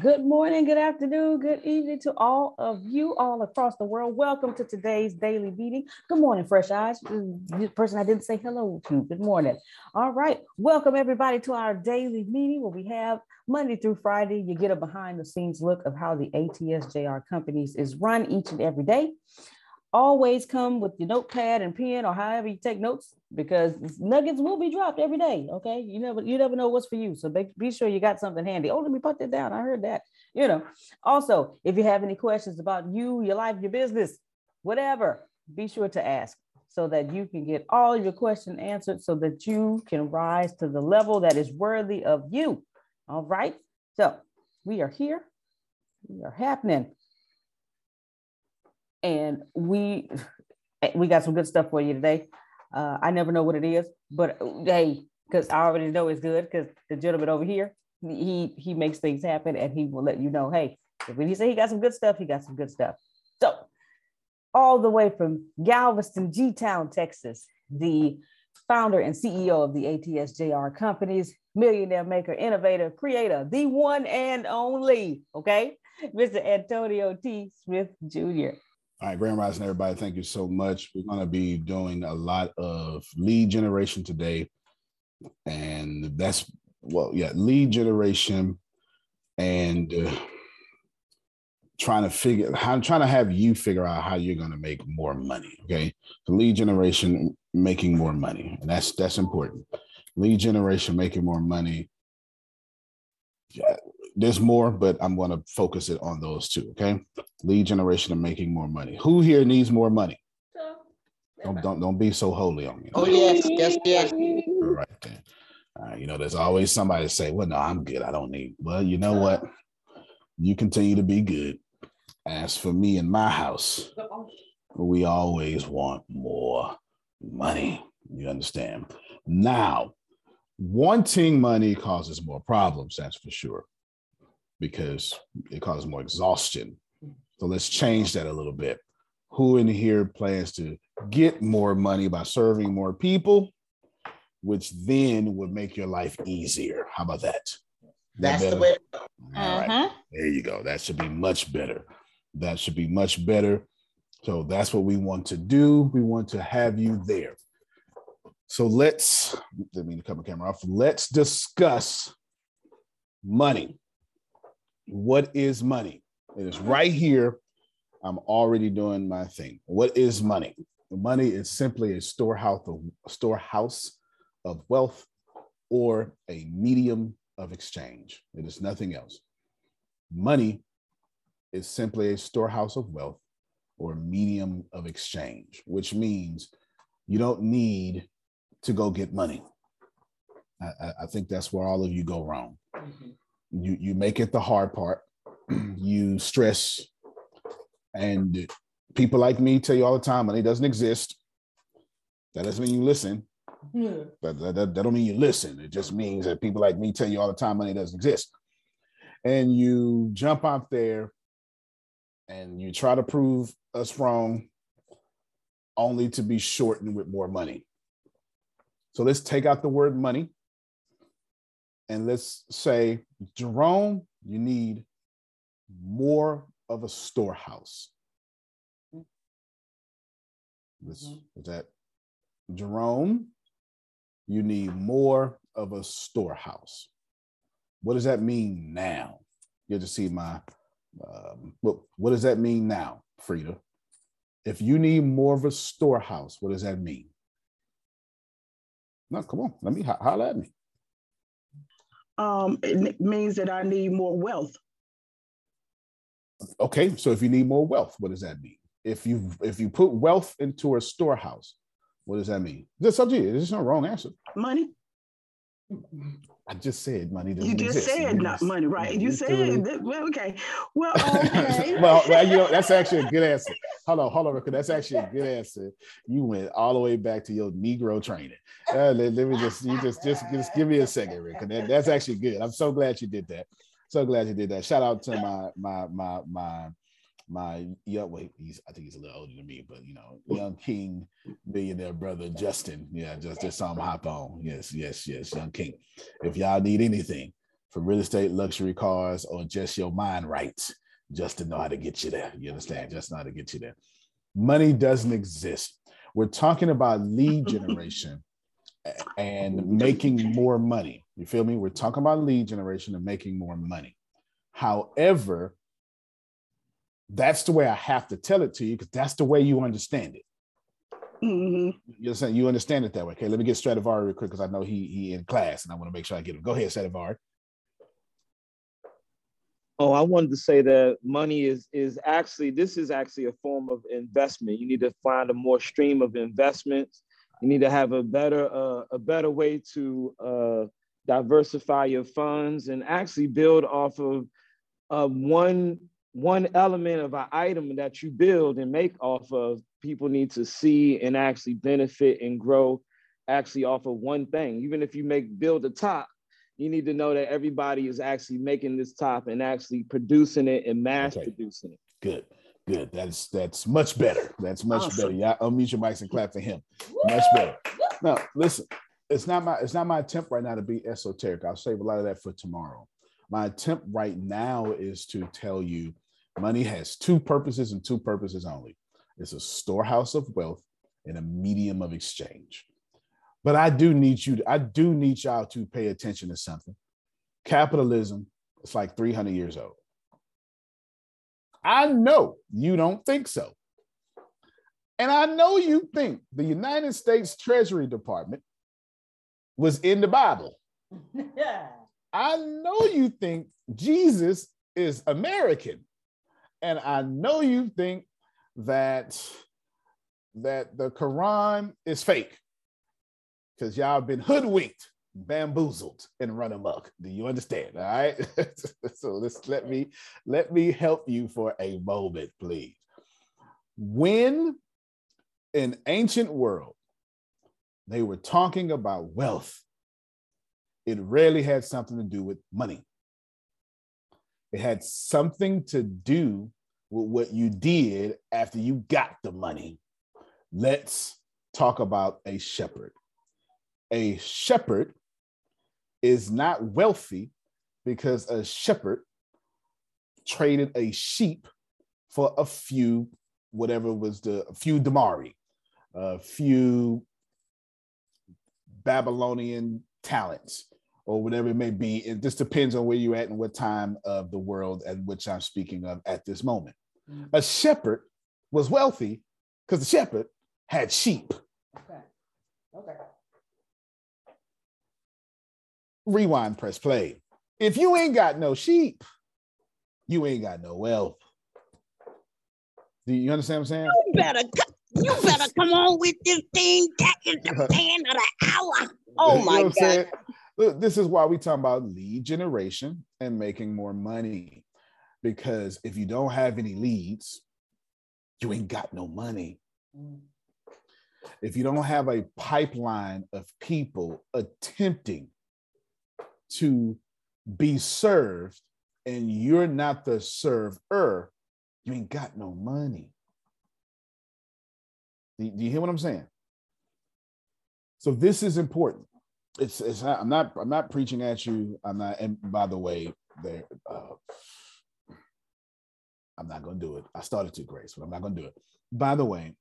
Good morning, good afternoon, good evening to all of you all across the world. Welcome to today's daily meeting. Good morning, Fresh Eyes. The person I didn't say hello to. Good morning. All right. Welcome everybody to our daily meeting where we have Monday through Friday. You get a behind the scenes look of how the ATSJR companies is run each and every day always come with your notepad and pen or however you take notes because nuggets will be dropped every day. Okay. You never you never know what's for you. So be, be sure you got something handy. Oh, let me put that down. I heard that. You know. Also, if you have any questions about you, your life, your business, whatever, be sure to ask so that you can get all your questions answered so that you can rise to the level that is worthy of you. All right. So we are here. We are happening and we we got some good stuff for you today. Uh, I never know what it is, but hey, because I already know it's good because the gentleman over here, he he makes things happen and he will let you know, hey, when he say he got some good stuff, he got some good stuff. So all the way from Galveston, G Town, Texas, the founder and CEO of the ATSJR companies, millionaire maker, innovator, creator, the one and only, okay, Mr. Antonio T. Smith Jr. All right, Grand Rising, everybody. Thank you so much. We're going to be doing a lot of lead generation today. And that's, well, yeah, lead generation and uh, trying to figure how trying to have you figure out how you're going to make more money. Okay. Lead generation, making more money. And that's, that's important. Lead generation, making more money. Yeah, there's more, but I'm going to focus it on those two. Okay, lead generation and making more money. Who here needs more money? Don't don't don't be so holy on me. Oh yes, yes, yes. All right then. All right, you know, there's always somebody to say, "Well, no, I'm good. I don't need." Well, you know what? You continue to be good. As for me and my house, we always want more money. You understand? Now, wanting money causes more problems. That's for sure, because it causes more exhaustion. So let's change that a little bit. Who in here plans to get more money by serving more people? which then would make your life easier. How about that? That's the way. All right. Uh-huh. There you go. That should be much better. That should be much better. So that's what we want to do. We want to have you there. So let's, let me cut my camera off. Let's discuss money. What is money? It is right here. I'm already doing my thing. What is money? Money is simply a storehouse of storehouse of wealth or a medium of exchange. It is nothing else. Money is simply a storehouse of wealth or medium of exchange, which means you don't need to go get money. I, I think that's where all of you go wrong. Mm-hmm. You you make it the hard part. you stress, and people like me tell you all the time money doesn't exist. That doesn't mean you listen. Hmm. Yeah. That, that, that, don't mean you listen. It just means that people like me tell you all the time money doesn't exist. And you jump out there and you try to prove us wrong only to be shortened with more money. So let's take out the word money and let's say, Jerome, you need more of a storehouse. This, mm-hmm. Is that Jerome? you need more of a storehouse. What does that mean now? You to see my, um, what, what does that mean now, Frida? If you need more of a storehouse, what does that mean? No, come on, let me ho- holler at me. Um, it means that I need more wealth. Okay, so if you need more wealth, what does that mean? If you if you put wealth into a storehouse, what does that mean? Just up to you. There's no wrong answer. Money. I just said money doesn't You just exist. said not money, right? You, you said that, well, okay. Well, okay. well, well, you know, that's actually a good answer. Hold on, hold on, because that's actually a good answer. You went all the way back to your Negro training. Uh, let, let, me just, you just, just, just give me a second, Rick. That, that's actually good. I'm so glad you did that. So glad you did that. Shout out to my, my, my, my my young wait, he's I think he's a little older than me, but you know, young king billionaire brother Justin. Yeah, just just saw him hop on. Yes, yes, yes, young king. If y'all need anything for real estate, luxury cars, or just your mind right, Justin know how to get you there. You understand? Just know how to get you there. Money doesn't exist. We're talking about lead generation and making more money. You feel me? We're talking about lead generation and making more money. However, that's the way I have to tell it to you because that's the way you understand it. Mm-hmm. You understand? You understand it that way. Okay, let me get Stradivari real quick because I know he he in class and I want to make sure I get him. Go ahead, Stradivari. Oh, I wanted to say that money is is actually this is actually a form of investment. You need to find a more stream of investments. You need to have a better uh, a better way to uh, diversify your funds and actually build off of uh, one one element of an item that you build and make off of, people need to see and actually benefit and grow actually off of one thing. Even if you make build a top, you need to know that everybody is actually making this top and actually producing it and mass okay. producing it. Good. Good. That's that's much better. That's much awesome. better. Yeah, unmute your mics and clap for him. Much better. Now, listen, it's not my it's not my attempt right now to be esoteric. I'll save a lot of that for tomorrow. My attempt right now is to tell you Money has two purposes and two purposes only it's a storehouse of wealth and a medium of exchange. But I do need you, to, I do need y'all to pay attention to something. Capitalism is like 300 years old. I know you don't think so. And I know you think the United States Treasury Department was in the Bible. Yeah. I know you think Jesus is American. And I know you think that that the Quran is fake because y'all have been hoodwinked, bamboozled, and run amok. Do you understand? All right. so let's let me let me help you for a moment, please. When in ancient world they were talking about wealth, it rarely had something to do with money. It had something to do with what you did after you got the money. Let's talk about a shepherd. A shepherd is not wealthy because a shepherd traded a sheep for a few, whatever was the a few denarii, a few Babylonian talents, or whatever it may be. It just depends on where you're at and what time of the world at which I'm speaking of at this moment. Mm-hmm. A shepherd was wealthy because the shepherd had sheep. Okay. Okay. Rewind, press play. If you ain't got no sheep, you ain't got no wealth. Do you understand what I'm saying? You better, you better come on with this thing. That is the man of the hour. Oh my you know God. This is why we talk about lead generation and making more money. Because if you don't have any leads, you ain't got no money. If you don't have a pipeline of people attempting to be served and you're not the server, you ain't got no money. Do you hear what I'm saying? So this is important it's it's not, I'm not I'm not preaching at you. I'm not. And by the way, there. Uh, I'm not going to do it. I started to grace, but I'm not going to do it. By the way,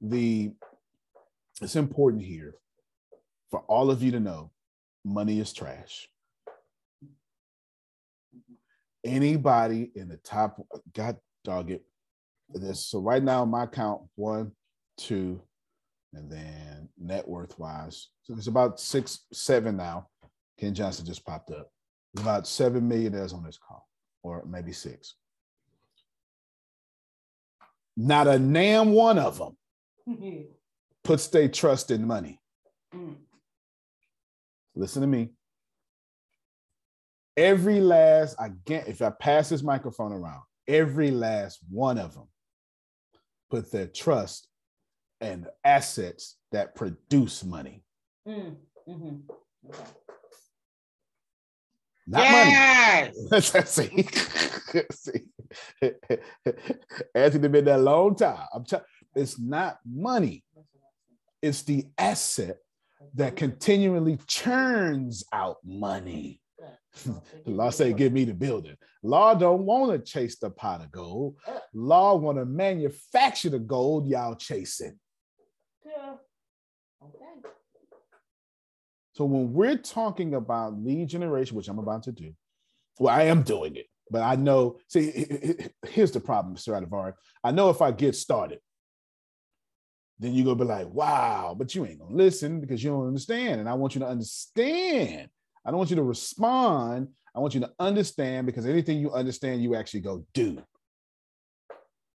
the it's important here for all of you to know money is trash. Anybody in the top, God dog it. This so right now my count one, two, and then net worth wise, so it's about six, seven now. Ken Johnson just popped up. There's about seven millionaires on this call, or maybe six. Not a damn one of them puts their trust in money. Mm. Listen to me. Every last, I get if I pass this microphone around, every last one of them put their trust and assets that produce money. Mm, mm-hmm. okay. Not yes! money. see, see. Anthony been there a long time. I'm t- it's not money. It's the asset that continually churns out money. Law say, give me the building. Law don't want to chase the pot of gold. Law want to manufacture the gold y'all chasing. Okay. So when we're talking about lead generation, which I'm about to do, well, I am doing it, but I know. See, here's the problem, Mr. Adavari. I know if I get started, then you're gonna be like, "Wow," but you ain't gonna listen because you don't understand. And I want you to understand. I don't want you to respond. I want you to understand because anything you understand, you actually go do.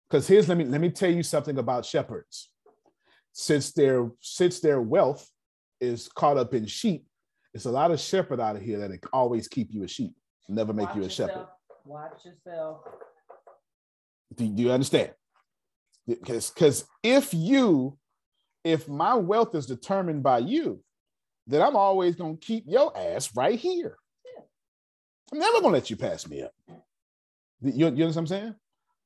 Because here's let me let me tell you something about shepherds since their since their wealth is caught up in sheep, it's a lot of shepherd out of here that always keep you a sheep, never make Watch you a yourself. shepherd. Watch yourself. Do, do you understand? Because because if you, if my wealth is determined by you, then I'm always gonna keep your ass right here. Yeah. I'm never gonna let you pass me up. You, you understand what I'm saying?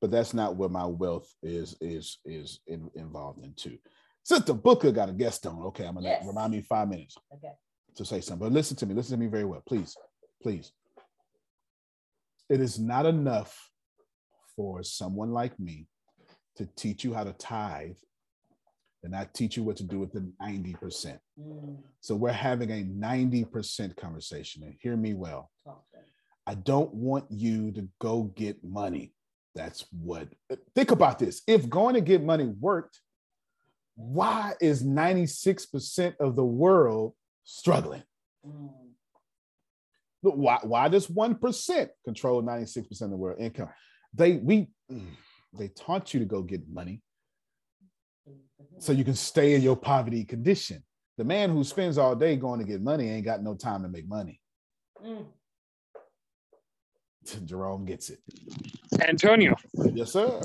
But that's not where my wealth is is is in, involved in too. Sister Booker got a guest on. Okay, I'm gonna yes. remind me five minutes okay. to say something. But listen to me. Listen to me very well, please, please. It is not enough for someone like me to teach you how to tithe and I teach you what to do with the 90%. Mm. So we're having a 90% conversation. And hear me well. Okay. I don't want you to go get money. That's what, think about this. If going to get money worked, why is 96% of the world struggling? Why, why does 1% control 96% of the world income? They we mm, they taught you to go get money so you can stay in your poverty condition. The man who spends all day going to get money ain't got no time to make money. Mm. Jerome gets it. Antonio. Yes, sir.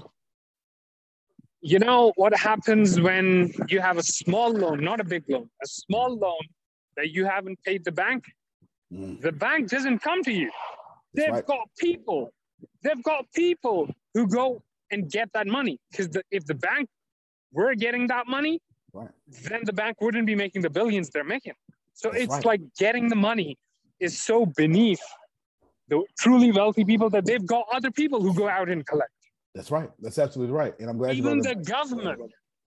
You know what happens when you have a small loan, not a big loan, a small loan that you haven't paid the bank? Mm. The bank doesn't come to you. They've right. got people. They've got people who go and get that money. Because if the bank were getting that money, right. then the bank wouldn't be making the billions they're making. So That's it's right. like getting the money is so beneath the truly wealthy people that they've got other people who go out and collect. That's right. That's absolutely right. And I'm glad even the government,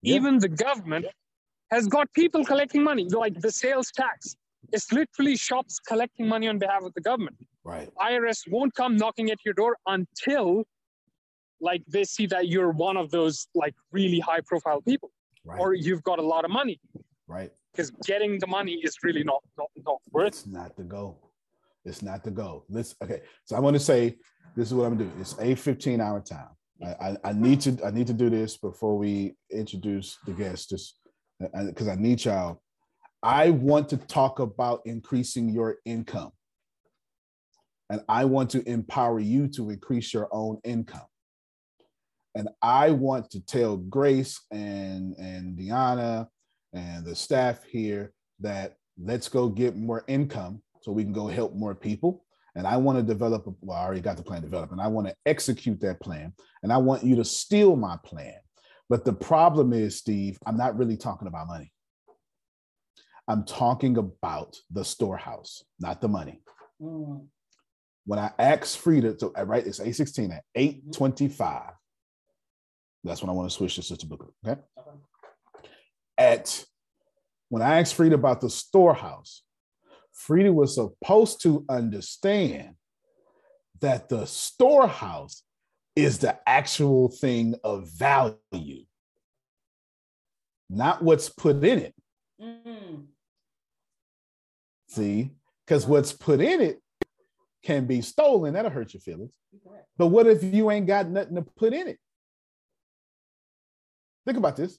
yeah. even the government has got people collecting money, like the sales tax. It's literally shops collecting money on behalf of the government. Right. IRS won't come knocking at your door until like they see that you're one of those like really high profile people right. or you've got a lot of money. Right. Because getting the money is really not not, not worth it's not the goal. It's not the goal. Let's okay. So I want to say this is what I'm doing. It's a 15 hour time. I, I, need to I need to do this before we introduce the guests, just uh, uh, because I, I need y'all. I want to talk about increasing your income, and I want to empower you to increase your own income. And I want to tell Grace and and Deanna and the staff here that let's go get more income so we can go help more people. And I want to develop, a, well, I already got the plan developed, and I want to execute that plan. And I want you to steal my plan. But the problem is, Steve, I'm not really talking about money. I'm talking about the storehouse, not the money. Mm. When I asked Frida, so I write it's 816 at 825. That's when I want to switch this to Sister Booker. Okay. At when I asked Frida about the storehouse, Frida was supposed to understand that the storehouse is the actual thing of value, not what's put in it. Mm-hmm. See, because what's put in it can be stolen. That'll hurt your feelings. But what if you ain't got nothing to put in it? Think about this.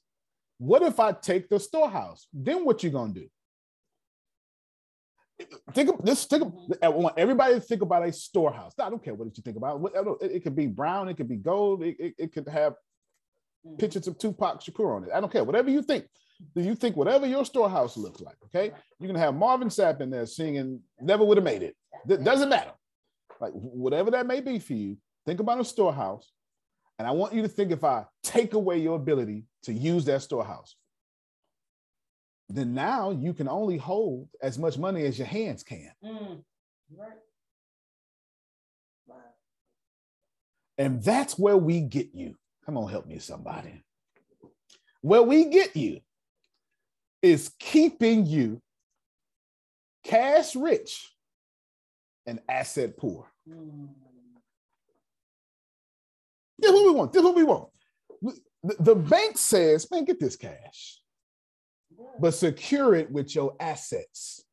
What if I take the storehouse? Then what you gonna do? Think of this. Think of, I want everybody to think about a storehouse. I don't care what you think about. It, it could be brown. It could be gold. It, it, it, could have mm. pictures of Tupac Shakur on it. I don't care. Whatever you think. Do you think whatever your storehouse looks like? Okay, you can have Marvin Sapp in there singing "Never Would Have Made It." It doesn't matter. Like whatever that may be for you. Think about a storehouse, and I want you to think if I take away your ability to use that storehouse, then now you can only hold as much money as your hands can. Mm, right. And that's where we get you. Come on, help me, somebody. Where we get you is keeping you cash rich and asset poor. Mm. This is what we want. This is what we want. The, the bank says, man, get this cash but secure it with your assets.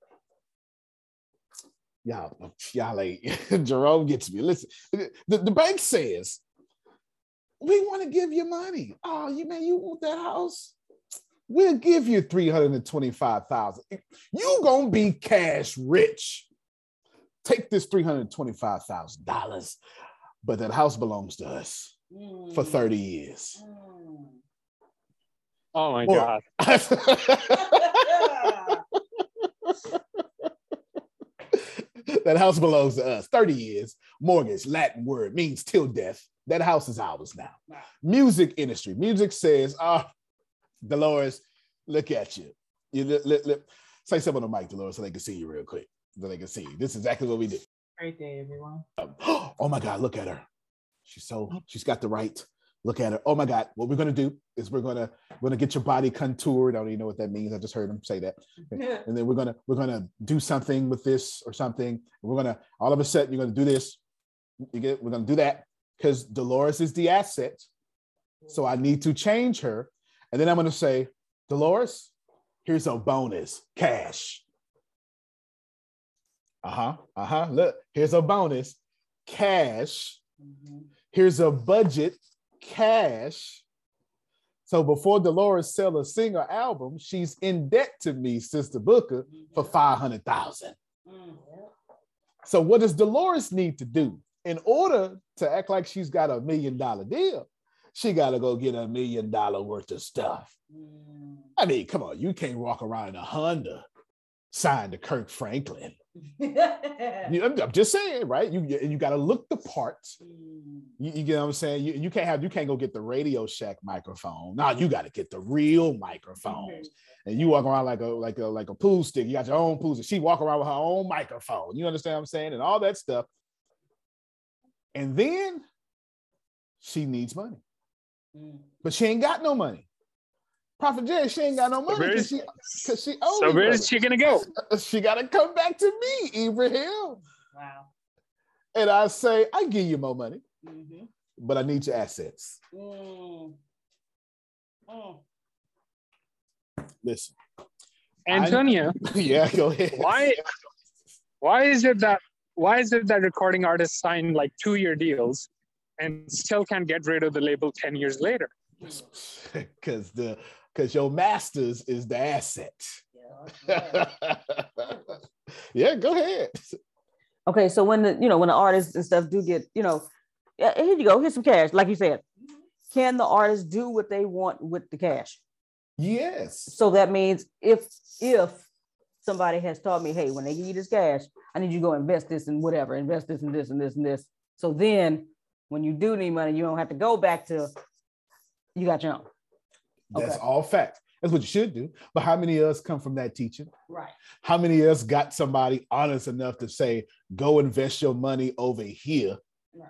Y'all, y'all ain't. Jerome gets me. Listen, the, the bank says, we want to give you money. Oh, you man, you want that house? We'll give you 325,000. You gonna be cash rich. Take this $325,000, but that house belongs to us mm. for 30 years. Mm. Oh my or, god. that house belongs to us. 30 years. Mortgage, Latin word, means till death. That house is ours now. Music industry. Music says, ah, oh, Dolores, look at you. You look, look, look. say something on the mic, Dolores, so they can see you real quick. So they can see you. This is exactly what we did. Great day, everyone. oh my God, look at her. She's so she's got the right look at it. Oh my God, what we're gonna do is we're gonna we're gonna get your body contoured. I don't even know what that means. I just heard him say that. Yeah. And then we're gonna we're gonna do something with this or something. We're gonna all of a sudden you're gonna do this. You get we're gonna do that because Dolores is the asset. So I need to change her. And then I'm gonna say, Dolores, here's a bonus, cash. Uh huh. Uh huh. Look, here's a bonus cash. Mm-hmm. Here's a budget cash. So before Dolores sell a single album, she's in debt to me, Sister Booker, for 500,000. Mm-hmm. So what does Dolores need to do? In order to act like she's got a million dollar deal, she got to go get a million dollar worth of stuff. Mm. I mean, come on, you can't walk around in a Honda signed to Kirk Franklin. I'm just saying, right? You you got to look the part. You, you, get what I'm saying? You, you can't have you can't go get the Radio Shack microphone. Now you got to get the real microphones. Mm-hmm. And you walk around like a like a like a pool stick. You got your own pool stick. She walk around with her own microphone. You understand what I'm saying? And all that stuff. And then she needs money, mm. but she ain't got no money. Prophet Jay, she ain't got no money because she, cause she owes So where is she gonna go? She gotta come back to me, Ibrahim. Wow. And I say, I give you more money, mm-hmm. but I need your assets. Mm. Mm. Listen. Antonio. I, yeah, go ahead. Why why is it that why is it that recording artists sign like two-year deals and still can't get rid of the label 10 years later? Because the because your masters is the asset. Yeah, yeah, go ahead. Okay, so when the you know when the artists and stuff do get you know, here you go, here's some cash, like you said. Can the artist do what they want with the cash? Yes. So that means if if somebody has taught me, hey, when they give you this cash, I need you to go invest this and whatever, invest this and this and this and this. So then when you do need money, you don't have to go back to you got your own. That's okay. all facts. That's what you should do. But how many of us come from that teaching? Right. How many of us got somebody honest enough to say, go invest your money over here? Right.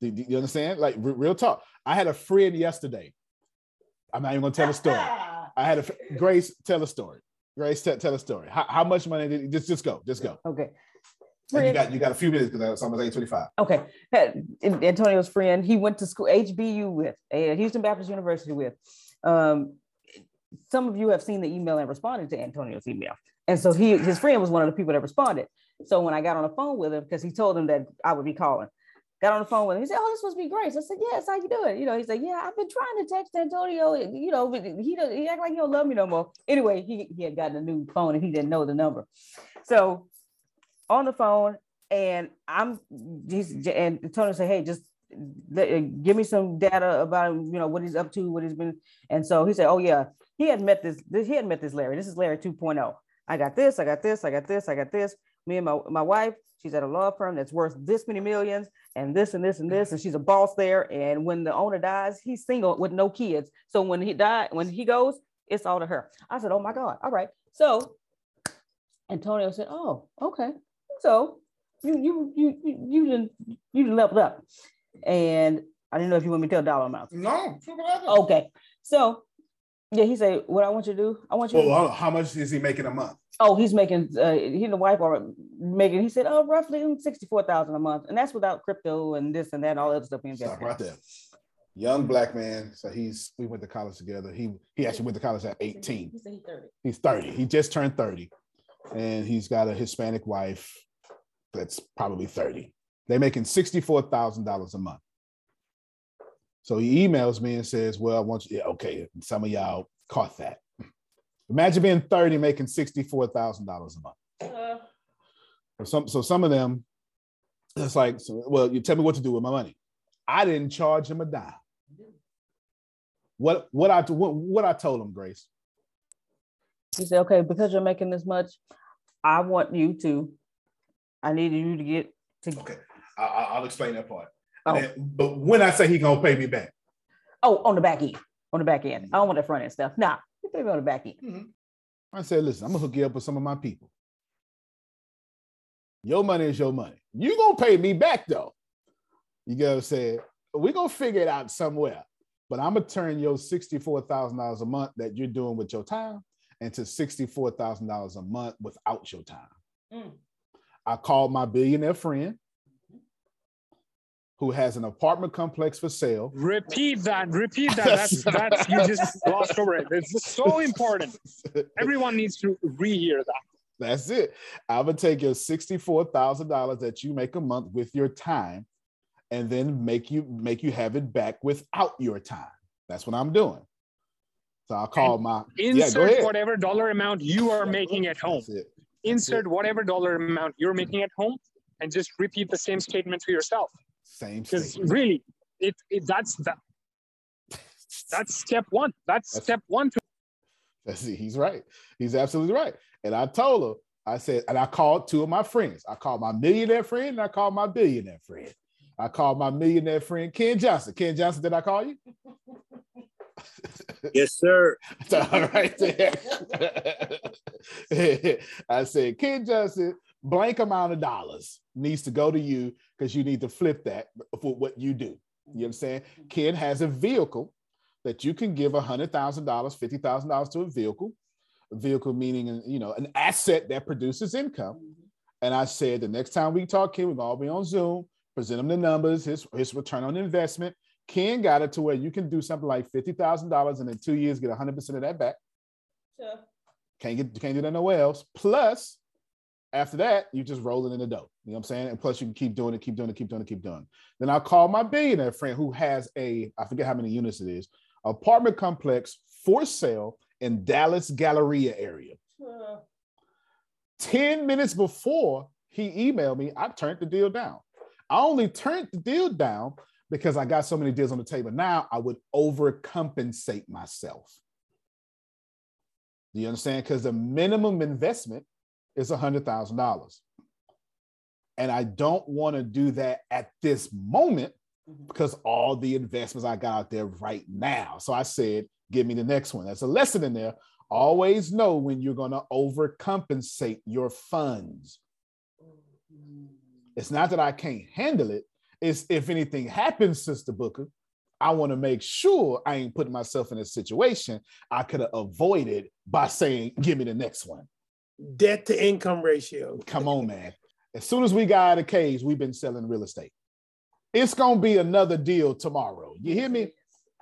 Do, do you understand? Like r- real talk. I had a friend yesterday. I'm not even gonna tell a story. I had a Grace tell a story. Grace, tell, tell a story. How, how much money did just just go? Just go. Okay. And you got you got a few minutes because it's almost eight twenty five. Okay, Antonio's friend. He went to school HBU with uh, Houston Baptist University with. Um, some of you have seen the email and responded to Antonio's email, and so he his friend was one of the people that responded. So when I got on the phone with him, because he told him that I would be calling, got on the phone with him. He said, "Oh, this must be Grace." I said, "Yes, how you doing?" You know, he said, "Yeah, I've been trying to text Antonio. You know, he does, he act like he don't love me no more." Anyway, he he had gotten a new phone and he didn't know the number, so on the phone and I'm and Tony said, hey, just Uh, give me some data about you know, what he's up to, what he's been. And so he said, oh yeah, he had met this, this he had met this Larry. This is Larry 2.0. I got this, I got this, I got this, I got this. Me and my, my wife, she's at a law firm that's worth this many millions and this and this and this. And she's a boss there. And when the owner dies, he's single with no kids. So when he died, when he goes, it's all to her. I said, oh my God. All right. So Antonio said, oh, okay. So you you you you you didn't you leveled up. And I didn't know if you want me to tell dollar amounts. No. Okay. So yeah, he said, "What I want you to do, I want you." Well, to- how much is he making a month? Oh, he's making. Uh, he and the wife are making. He said, "Oh, roughly sixty-four thousand a month," and that's without crypto and this and that, and all other stuff. Stop right there. Young black man. So he's we went to college together. He he actually went to college at eighteen. He said he's thirty. He's thirty. He just turned thirty, and he's got a Hispanic wife that's probably 30. They're making $64,000 a month. So he emails me and says, Well, I want you, yeah, okay. Some of y'all caught that. Imagine being 30 making $64,000 a month. Uh, so, some, so some of them, it's like, so, well, you tell me what to do with my money. I didn't charge him a dime. What what I what, what I told him, Grace. He said, okay, because you're making this much, I want you to I needed you to get to. Okay, I, will explain that part. Oh. Then, but when I say he gonna pay me back. Oh, on the back end. On the back end. I don't want the front end stuff. Nah, you pay me on the back end. Mm-hmm. I said, listen, I'm gonna hook you up with some of my people. Your money is your money. You gonna pay me back though. You get what I'm saying? We're gonna figure it out somewhere. But I'm gonna turn your $64,000 a month that you're doing with your time into $64,000 a month without your time. Mm. I called my billionaire friend who has an apartment complex for sale. Repeat that. Repeat that. That's that's you just lost over it. It's so important. Everyone needs to rehear that. That's it. I'm gonna take your sixty-four thousand dollars that you make a month with your time, and then make you make you have it back without your time. That's what I'm doing. So I'll call And my insert yeah, whatever dollar amount you are making at home. That's it. Insert whatever dollar amount you're making at home, and just repeat the same statement to yourself. Same Because really, it, it that's that. That's step one. That's, That's- step one to That's. He's right. He's absolutely right. And I told her, I said, and I called two of my friends. I called my millionaire friend and I called my billionaire friend. I called my millionaire friend Ken Johnson. Ken Johnson, did I call you? Yes, sir. All right there. I said, Ken Johnson, blank amount of dollars needs to go to you because you need to flip that for what you do. You understand? Mm-hmm. Ken has a vehicle that you can give $100,000, $50,000 to a vehicle. A vehicle meaning, you know, an asset that produces income. Mm-hmm. And I said, the next time we talk, Ken, to all be on Zoom, present him the numbers, his, his return on investment. Ken got it to where you can do something like $50,000 and in two years get 100% of that back. Sure. Can't get can't do that nowhere else. Plus, after that, you just roll it in the dough. You know what I'm saying? And plus, you can keep doing it, keep doing it, keep doing it, keep doing it. Then I'll call my billionaire friend who has a, I forget how many units it is, apartment complex for sale in Dallas Galleria area. Sure. 10 minutes before he emailed me, I turned the deal down. I only turned the deal down because I got so many deals on the table. Now I would overcompensate myself. Do you understand? Because the minimum investment is $100,000. And I don't want to do that at this moment mm-hmm. because all the investments I got out there right now. So I said, give me the next one. There's a lesson in there. Always know when you're going to overcompensate your funds. Mm-hmm. It's not that I can't handle it. It's if anything happens, Sister Booker, I want to make sure I ain't putting myself in a situation I could have avoided by saying, give me the next one. Debt to income ratio. Come on, man. As soon as we got out of the cage, we've been selling real estate. It's gonna be another deal tomorrow. You hear me?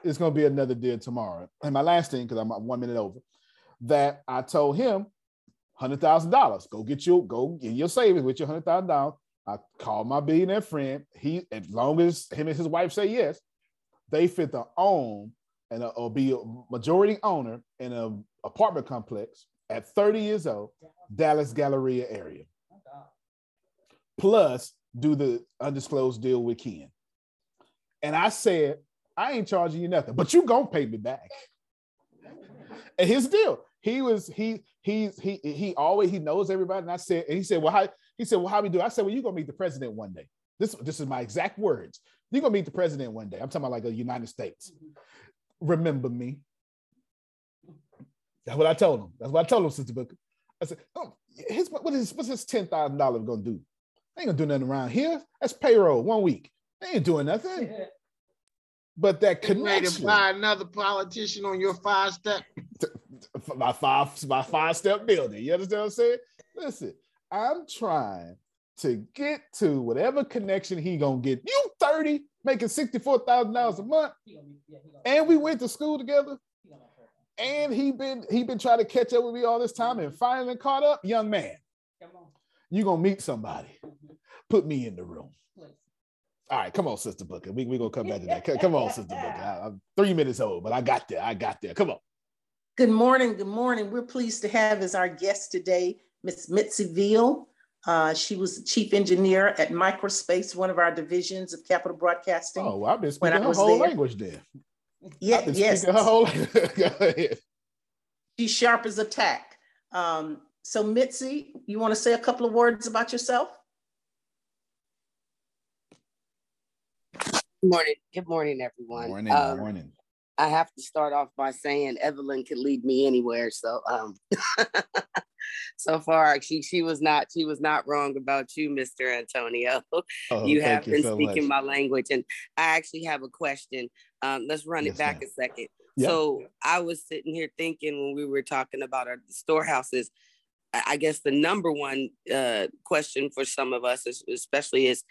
It's gonna be another deal tomorrow. And my last thing, because I'm one minute over, that I told him, hundred thousand dollars. Go get your go in your savings with your hundred thousand dollars. I called my billionaire friend. He, as long as him and his wife say yes, they fit to own and a, or be a majority owner in an apartment complex at 30 years old, Dallas Galleria area. Plus, do the undisclosed deal with Ken. And I said, I ain't charging you nothing, but you gonna pay me back. And his deal, he was he he's he he always he knows everybody. And I said, and he said, well, how he said, well, how we do? I said, well, you're gonna meet the president one day. This this is my exact words. You're gonna meet the president one day. I'm talking about like the United States. Remember me. That's what I told him. That's what I told him, Sister Booker. I said, oh, his, what is what's his ten thousand dollars gonna do? They ain't gonna do nothing around here. That's payroll one week. They ain't doing nothing. But that Get ready to connection, buy another politician on your five step. my five, my five step building. You understand what I'm saying? Listen, I'm trying to get to whatever connection he gonna get. You 30, making $64,000 a month, and we went to school together. And he been he been trying to catch up with me all this time and finally caught up. Young man, you gonna meet somebody. Put me in the room. All right, come on, Sister Booker. We we gonna come back to that. Come on, Sister Booker. I, am three minutes old, but I got there. I got there. Come on. Good morning. Good morning. We're pleased to have as our guest today Miss Mitzi Veal. Uh, she was the chief engineer at Microspace, one of our divisions of Capitol Broadcasting. Oh, well, I've been when speaking I her whole there. language there. Yeah, yes. her whole Go ahead. She's sharp as a tack. Um, so, Mitzi, you want to say a couple of words about yourself? Good morning. Good morning, everyone. Morning, Um, morning. I have to start off by saying Evelyn could lead me anywhere. So um so far she she was not she was not wrong about you, Mr. Antonio. Oh, you thank have you been so speaking much. my language. And I actually have a question. Um, let's run Yes, it back ma'am. a second. Yeah. So I was sitting here thinking when we were talking about our storehouses, I I guess the number one uh, question for some of us, is, especially, is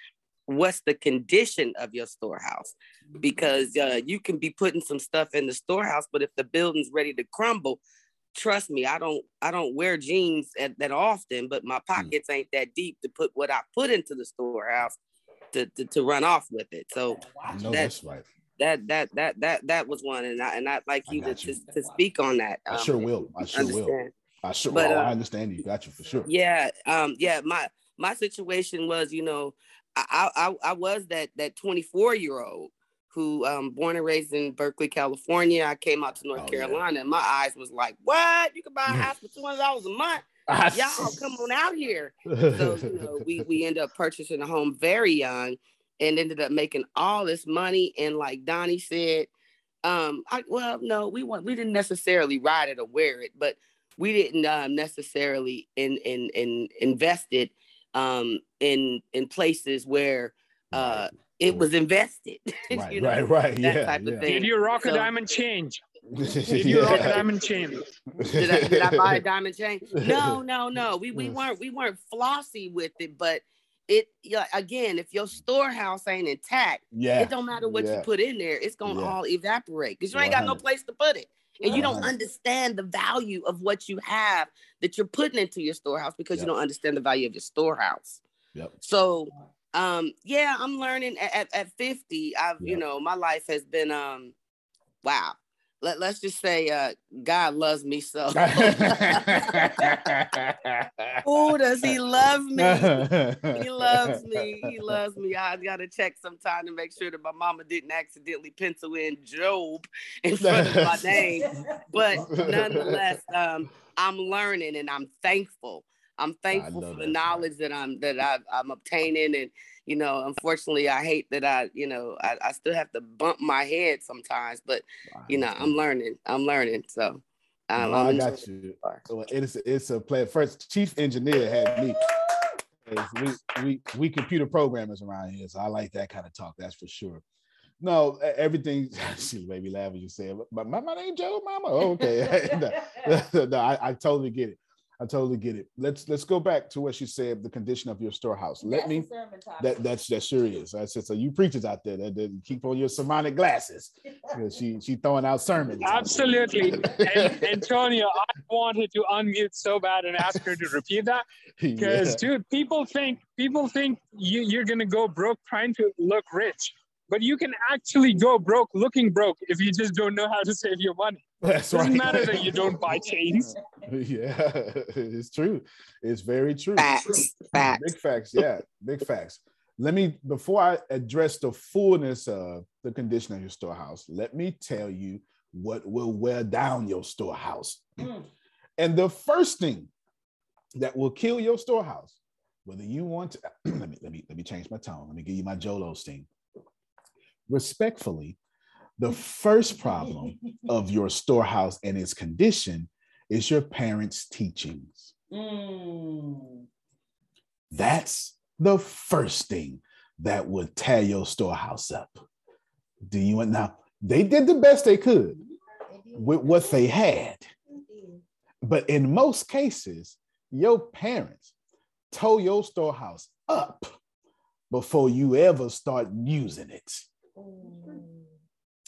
what's the condition of your storehouse? Because uh, you can be putting some stuff in the storehouse, but if the building's ready to crumble, trust me, I don't I don't wear jeans at, that often, but my pockets ain't that deep to put what I put into the storehouse to to, to run off with it. So I know that's right. That that that that that was one, and I and I'd like you to, you. to to speak on that. I um, sure will. I sure will. Understand. I sure. But, well, uh, I understand you. Got you for sure. Yeah, um, yeah. My my situation was, you know, I I, I was that that 24 year old who um born and raised in Berkeley, California. I came out to North Oh, yeah. Carolina, and my eyes was like, what? You can buy a house for two hundred dollars a month? Y'all come on out here. So you know, we we ended up purchasing a home very young, and ended up making all this money. And like Donnie said, um, I well, no, we want we didn't necessarily ride it or wear it, but we didn't um, necessarily in in in invest it um in in places where uh it was invested. Right, you know, right, right. that Yeah, type yeah. of thing. Did you rock a So- diamond change? Did you rock a diamond chain? did I, did I buy a diamond chain? No, no, no. We Mm. we weren't we weren't flossy with it, but it yeah, again, if your storehouse ain't intact, Yeah. it don't matter what you put in there, it's gonna Yeah. all evaporate because you ain't got no place to put it. And you don't understand the value of what you have that you're putting into your storehouse because Yep. you don't understand the value of your storehouse. Yep. So um yeah, I'm learning at, at, at 50. I've you know, my life has been um wow. Let, let's just say uh God loves me so. oh, does he love me? He loves me. He loves me. I gotta check sometime to make sure that my mama didn't accidentally pencil in Job in front of my name. But nonetheless, um, I'm learning and I'm thankful. I'm thankful for the right. knowledge that I'm that I've, I'm obtaining, and you know, unfortunately, I hate that I, you know, I, I still have to bump my head sometimes. But you know, I'm learning. I'm learning. So um, No, I got you. So it's it's a play. First, chief engineer had me. We we we computer programmers around here, so I like that kind of talk. That's for sure. No, everything. She made me laugh when you said, "But my, my name Joe, Mama." Oh, okay, no, no, I, I totally get it. I totally get it. Let's let's go back to what she said. The condition of your storehouse. Let me. That that's that sure is. I said so. You preachers out there that, that keep on your sermonic glasses. Because she she throwing out sermons. Absolutely. And, Antonio, I wanted to unmute so bad and ask her to repeat that. Because Yeah. dude, people think people think you, you're gonna go broke trying to look rich. But you can actually go broke looking broke if you just don't know how to save your money. That's right. Doesn't right. matter that you don't buy chains. yeah, it's true. It's very true. Facts. Facts. Big facts. Yeah, big facts. Let me before I address the fullness of the condition of your storehouse. Let me tell you what will wear down your storehouse. And the first thing that will kill your storehouse, whether you want to, let me let me let me change my tone. Let me give you my Joel Osteen. Respectfully, the first problem of your storehouse and its condition is your parents' teachings. Mm. That's the first thing that would tear your storehouse up. Do you want now? They did the best they could with what they had. But in most cases, your parents tow your storehouse up before you ever start using it. Mm.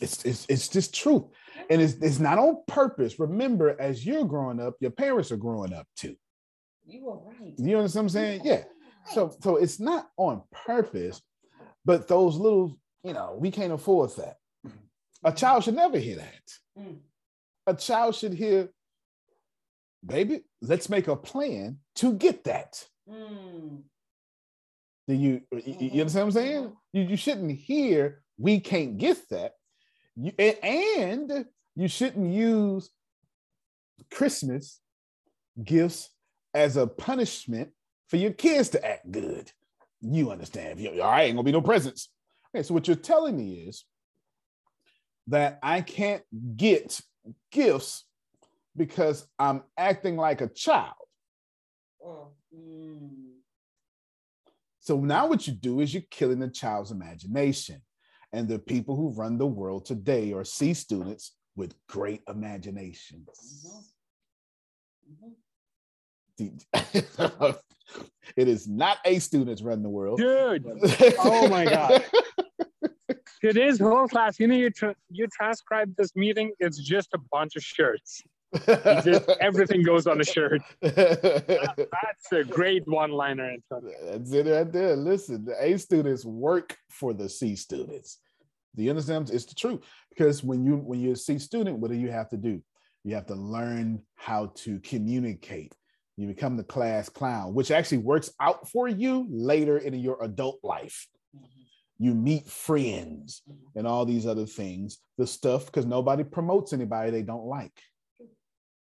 It's, it's, it's just truth. And it's, it's not on purpose. Remember, as you're growing up, your parents are growing up too. You are right. You understand what I'm saying? Yeah. So so it's not on purpose, but those little, you know, we can't afford that. A child should never hear that. Mm. A child should hear, baby, let's make a plan to get that. Mm. Do you you, you understand what I'm saying? You, you shouldn't hear we can't get that. You, and you shouldn't use Christmas gifts as a punishment for your kids to act good. You understand? All right, ain't gonna be no presents. Okay, so what you're telling me is that I can't get gifts because I'm acting like a child. Mm. So now what you do is you're killing the child's imagination. And the people who run the world today are C students with great imaginations. It is not A students run the world. Dude. Oh my God. Today's whole class, you know, you, tra- you transcribe this meeting, it's just a bunch of shirts. just, everything goes on a shirt. That, that's a great one-liner. That's it right there. Listen, the A students work for the C students. Do you understand? It's the truth. Because when you when you're a C student, what do you have to do? You have to learn how to communicate. You become the class clown, which actually works out for you later in your adult life. You meet friends and all these other things, the stuff, because nobody promotes anybody they don't like.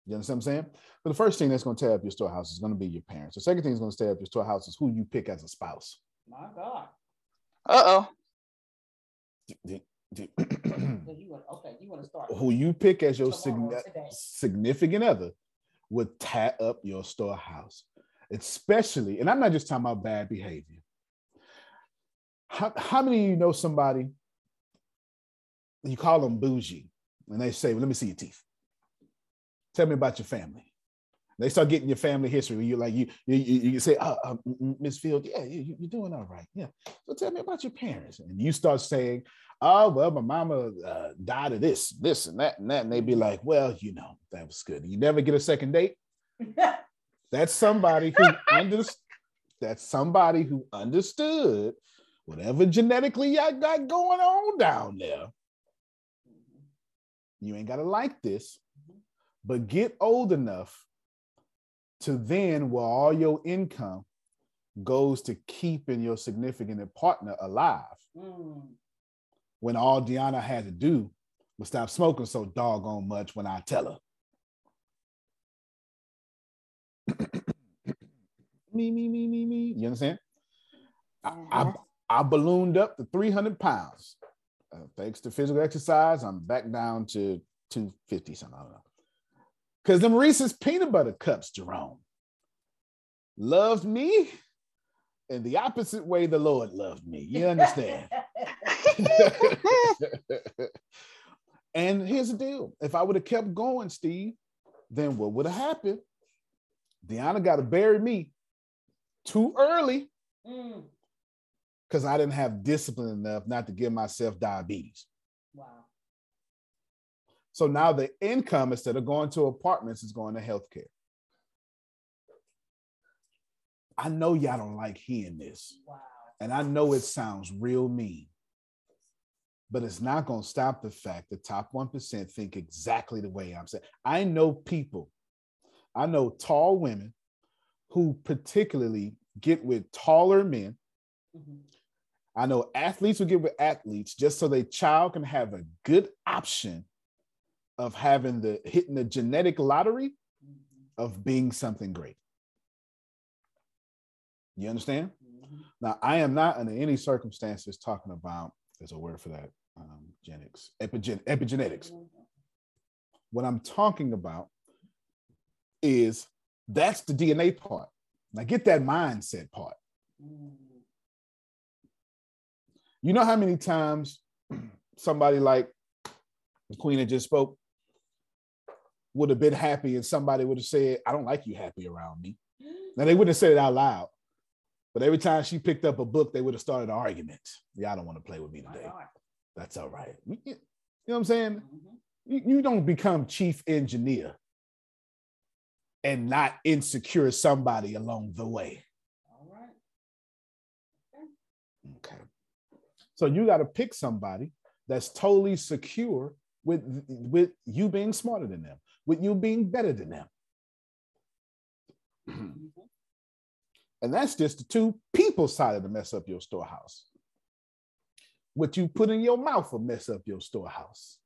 You understand what I'm saying? But the first thing that's going to tear up your storehouse is going to be your parents. The second thing that's going to tear up your storehouse is who you pick as a spouse. My God. Uh oh. you want, okay, you want to start. Who you pick as your significant other would tie up your storehouse, especially, and I'm not just talking about bad behavior. How, how many of you know somebody, you call them bougie, and they say, well, let me see your teeth. Tell me about your family. They start getting your family history. You like you you you, say, oh, uh, Miss Field, yeah, you, you're doing all right. Yeah. So tell me about your parents. And you start saying, oh, well, my mama uh, died of this, this, and that, and that. And they'd be like, well, you know, that was good. You never get a second date. That's somebody who understood. That's somebody who understood whatever genetically y'all got going on down there. You ain't gotta like this, but get old enough to then where all your income goes to keeping your significant partner alive Mm. when all Deanna had to do was stop smoking so doggone much when I tell her. me, me, me, me, me. You understand? I, I, I ballooned up to 300 pounds. Uh, thanks to physical exercise, I'm back down to 250 something. I don't know. Because them Reese's peanut butter cups, Jerome, loved me in the opposite way the Lord loved me. You understand? and here's the deal if I would have kept going, Steve, then what would have happened? Deanna got to bury me too early Mm. because I didn't have discipline enough not to give myself diabetes. Wow. So now the income, instead of going to apartments, is going to healthcare. I know y'all don't like hearing this. Wow. And I know it sounds real mean, but it's not going to stop the fact the top 1% think exactly the way I'm saying. I know people, I know tall women who particularly get with taller men. Mhm. I know athletes who get with athletes just so their child can have a good option of having the hitting the genetic lottery Mm-hmm. of being something great. You understand? Mhm. Now, I am not under any circumstances talking about, there's a word for that, um, genetics, epigen- epigenetics. What I'm talking about is that's the DNA part. Now, get that mindset part. Mm. You know how many times somebody like the queen that just spoke would have been happy and somebody would have said, I don't like you happy around me. Now, they wouldn't have said it out loud, but every time she picked up a book, they would have started an argument. Yeah, I don't want to play with me today. That's all right. You know what I'm saying? Mhm. You, you don't become chief engineer and not insecure somebody along the way. All right. Okay. So you got to pick somebody that's totally secure with with you being smarter than them, with you being better than them. Mm-hmm. and that's just the two people side of the mess up your storehouse. What you put in your mouth will mess up your storehouse.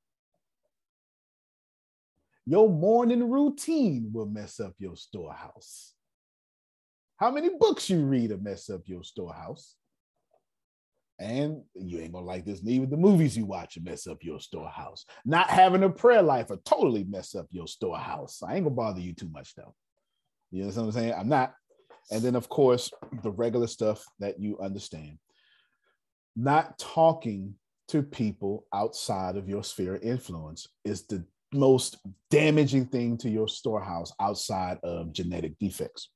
Your morning routine will mess up your storehouse. How many books you read will mess up your storehouse. And you ain't gonna like this, neither the movies you watch mess up your storehouse. Not having a prayer life will totally mess up your storehouse. I ain't gonna bother you too much though. You know what I'm saying? I'm not. And then, of course, the regular stuff that you understand. Not talking to people outside of your sphere of influence is the most damaging thing to your storehouse outside of genetic defects.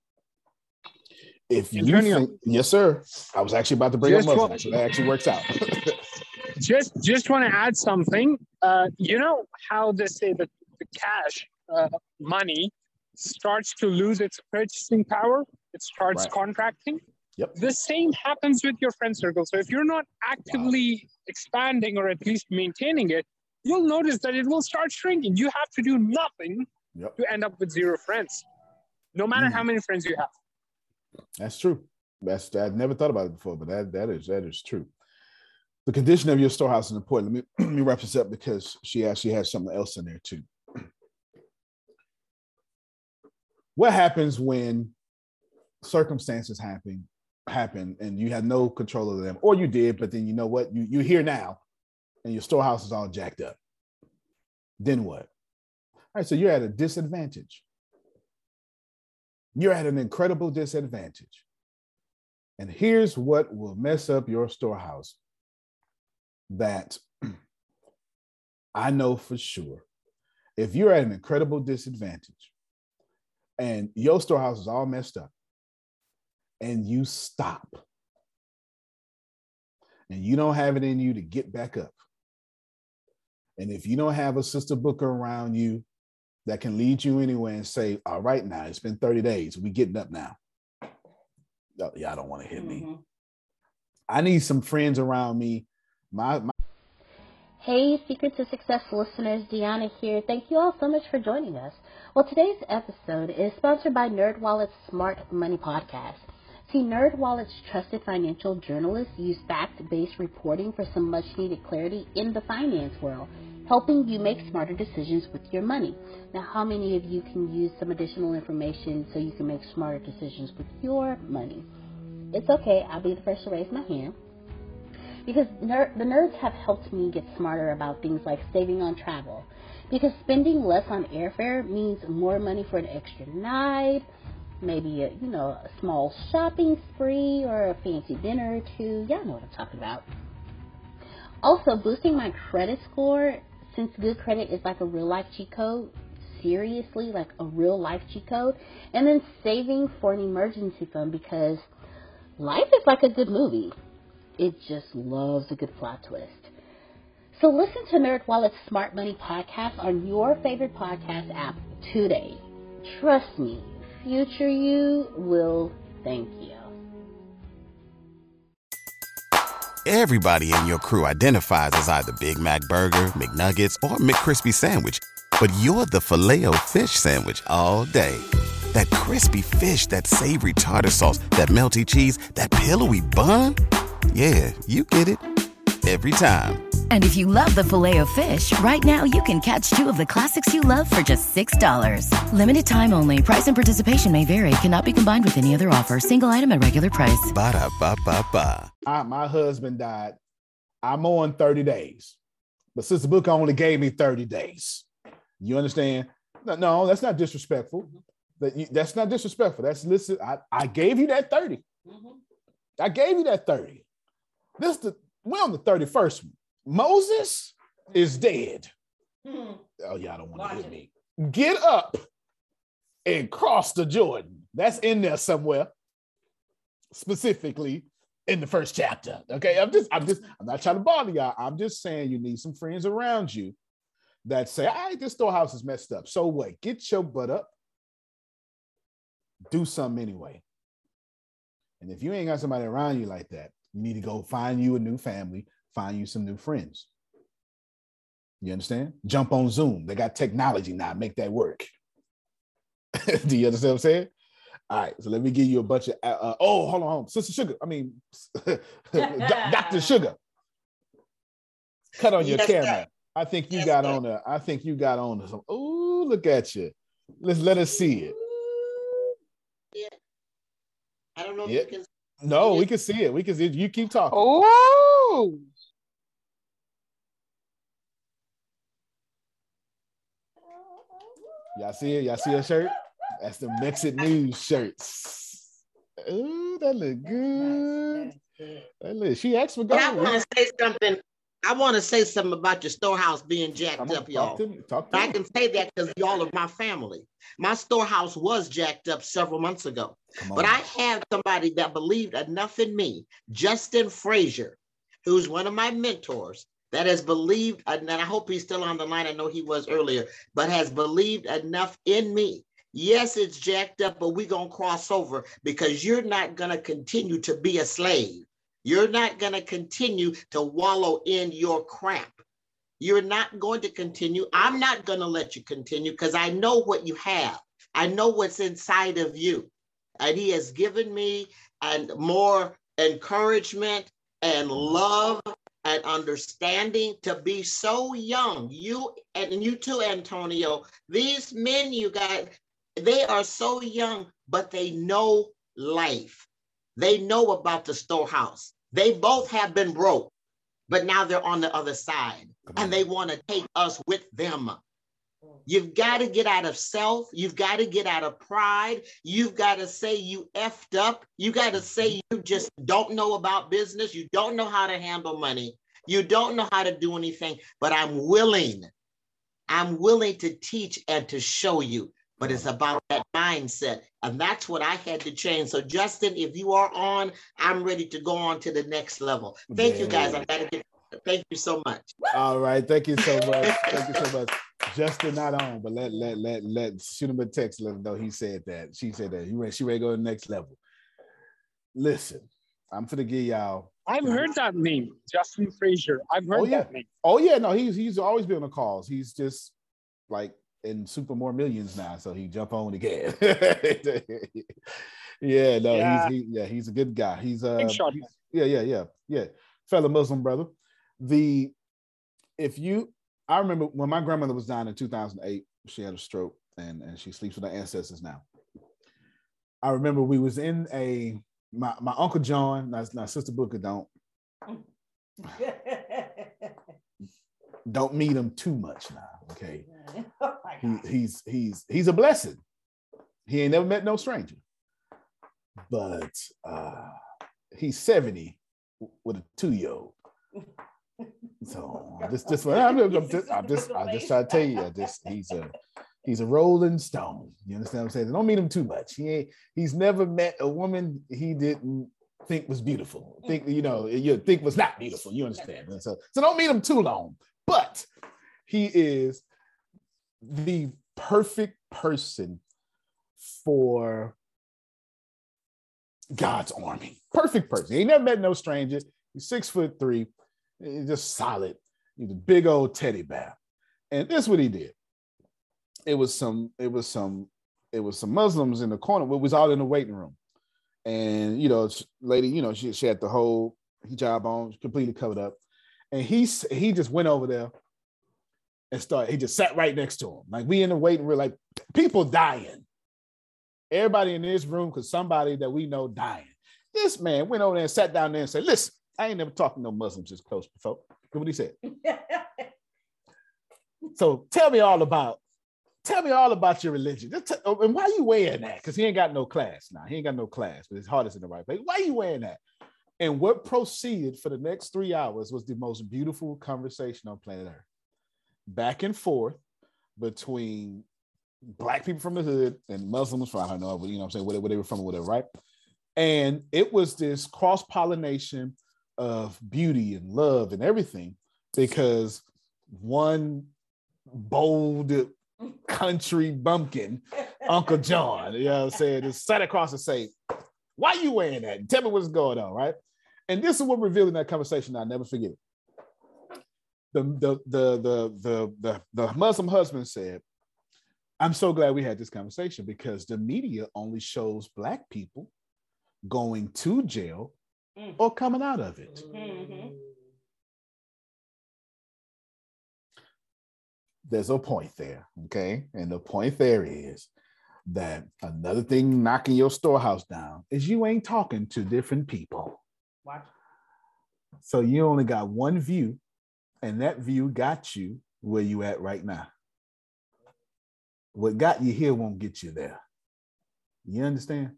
If you Antonio. think, yes, sir. I was actually about to bring up so that actually works out. just just want to add something. Uh, you know how they say that the cash uh, money starts to lose its purchasing power, it starts Right. contracting. Yep. The same happens with your friend circle. So if you're not actively expanding or at least maintaining it, you'll notice that it will start shrinking. You have to do nothing Yep. to end up with zero friends, no matter Mm. how many friends you have. That's true. That's I've never thought about it before, but that that is that is true. The condition of your storehouse is important. Let me let me wrap this up because she actually has something else in there too. What happens when circumstances happen happen and you have no control of them, or you did, but then you know what? You you're here now, and your storehouse is all jacked up. Then what? All right, so you're at a disadvantage. You're at an incredible disadvantage. And here's what will mess up your storehouse that I know for sure. If you're at an incredible disadvantage and your storehouse is all messed up and you stop and you don't have it in you to get back up, and if you don't have a sister booker around you that can lead you anywhere and say, All right, now it's been 30 days, we getting up now. Uh, oh, y'all don't want to hit me. Mm-hmm. I need some friends around me. My, my Hey, Secret to Success listeners, Deanna here. Thank you all so much for joining us. Well, today's episode is sponsored by NerdWallet's Smart Money Podcast. See, NerdWallet's trusted financial journalists use fact-based reporting for some much-needed clarity in the finance world, helping you make smarter decisions with your money. Now, how many of you can use some additional information so you can make smarter decisions with your money? It's okay. I'll be the first to raise my hand because ner- the nerds have helped me get smarter about things like saving on travel. Because spending less on airfare means more money for an extra night, maybe a you know a small shopping spree or a fancy dinner or two. Y'all know what I'm talking about. Also, boosting my credit score since good credit is like a real life cheat code. Seriously, like a real life cheat code, and then saving for an emergency fund because life is like a good movie it just loves a good plot twist. So listen to NerdWallet's Smart Money podcast on your favorite podcast app today. Trust me, future you will thank you. Everybody in your crew identifies as either Big Mac Burger, McNuggets, or McCrispy Sandwich. But you're the filet fish Sandwich all day. That crispy fish, that savory tartar sauce, that melty cheese, that pillowy bun. Yeah, you get it. Every time. And if you love the Filet-O-Fish, right now you can catch two of the classics you love for just $6. Limited time only. Price and participation may vary. Cannot be combined with any other offer. Single item at regular price. Ba da ba ba ba. I, my husband died. I'm on 30 days, but Sister Book only gave me 30 days. You understand? No, no that's not disrespectful. That you, that's not disrespectful. That's listen. I, I gave you that 30. Mm-hmm. I gave you that 30. This the we're on the 31st. Moses is dead. Hmm. Oh, y'all don't want to hit me. Get up and cross the Jordan. That's in there somewhere. Specifically in the first chapter. Okay. I'm just, I'm just, I'm not trying to bother y'all. I'm just saying you need some friends around you that say, all right, this storehouse is messed up. So what? Get your butt up. Do something anyway. And if you ain't got somebody around you like that, you need to go find you a new family, find you some new friends. You understand? Jump on Zoom. They got technology now. Make that work. Do you understand what I'm saying? All right. So let me give you a bunch of. Uh, uh, oh, hold on, hold on. Sister Sugar. I mean, Doctor Sugar. Cut on your Yes, camera. sir. I think you got on a. I think you got on some. Oh, look at you. Let's let us see it. I don't know if Yeah. you can. No, we can see it. We can see it. You keep talking. Oh, Y'all see it? Y'all see a shirt? That's the Mexit News shirts. Ooh, that look good. That look, she asked for But I want to say something. I want to say something about your storehouse being jacked Come up, y'all. talk to me. Talk to I can say that because y'all are my family. My storehouse was jacked up several months ago. But. I had somebody that believed enough in me, Justin Frazier, who's one of my mentors, that has believed, and I hope he's still on the line. I know he was earlier, but has believed enough in me. Yes, it's jacked up, but we're going to cross over because you're not going to continue to be a slave. You're not going to continue to wallow in your crap. You're not going to continue. I'm not going to let you continue because I know what you have. I know what's inside of you. And he has given me and more encouragement and love and understanding to be so young. You and you too, Antonio. These men, you got, they are so young, but they know life. They know about the storehouse. They both have been broke, but now they're on the other side and they want to take us with them. You've got to get out of self. You've got to get out of pride. You've got to say you effed up. You got to say you just don't know about business. You don't know how to handle money. You don't know how to do anything, but I'm willing. I'm willing to teach and to show you. But it's about that mindset. And that's what I had to change. So, Justin, if you are on, I'm ready to go on to the next level. Thank you guys. I got to get Thank you so much. All right. Thank you so much. Thank you so much. Justin not on, but let let let let shoot him a text. Let him know he said that. She said that. You ready? She ready to go to the next level. Listen, I'm gonna give y'all. I've heard that name, Justin Frazier. I've heard oh, yeah. that name. Oh yeah, no, he's he's always been on the calls. He's just like in Super More Millions now, so he jump on again. yeah, no, Yeah. he's he, yeah, he's a good guy. He's uh, yeah, yeah, yeah, yeah, fellow Muslim brother. The if you, I remember when my grandmother was dying in 2008, she had a stroke and and she sleeps with her ancestors now. I remember we was in a my my uncle John, now, now sister Booker don't don't meet him too much now. Okay, he, he's he's he's a blessing. He ain't never met no stranger, but uh, he's seventy with a two year old. So this this I'm, I'm just I'm just I just try to tell you, I just he's a he's a rolling stone. You understand what I'm saying? Don't meet him too much. He ain't he's never met a woman he didn't think was beautiful. Think you know you think was not beautiful. You understand? And so so don't meet him too long. But he is the perfect person for God's army. Perfect person. He never met no strangers. He's six foot three. He's just solid. He's a big old teddy bear. And this is what he did. It was some, it was some, it was some Muslims in the corner. We was all in the waiting room. And you know, lady, you know, she, she had the whole hijab on, completely covered up. And he he just went over there and started, he just sat right next to him. Like we in the waiting room, like people dying. Everybody in this room, because somebody that we know dying. This man went over there and sat down there and said, Listen, I ain't never talked to no Muslims this close before. Look what he said. So tell me all about, tell me all about your religion. Just t- oh, and why you wearing that? Because he ain't got no class now. He ain't got no class, but his heart is in the right place. Why you wearing that? And what proceeded for the next three hours was the most beautiful conversation on planet Earth. Back and forth between black people from the hood and Muslims from I don't know, you know what I'm saying, where they, where they were from or whatever, right? And it was this cross-pollination of beauty and love and everything because one bold country bumpkin, Uncle John, you know what I'm saying, just sat across and say, Why you wearing that? Tell me what's going on, right? And this is what revealed in that conversation. I'll never forget it. The, the, the, the, the, the, the Muslim husband said, I'm so glad we had this conversation because the media only shows Black people going to jail Mm. or coming out of it. Mm-hmm. There's a point there, okay? And the point there is that another thing knocking your storehouse down is you ain't talking to different people. Watch. So you only got one view, and that view got you where you at right now. What got you here won't get you there. You understand?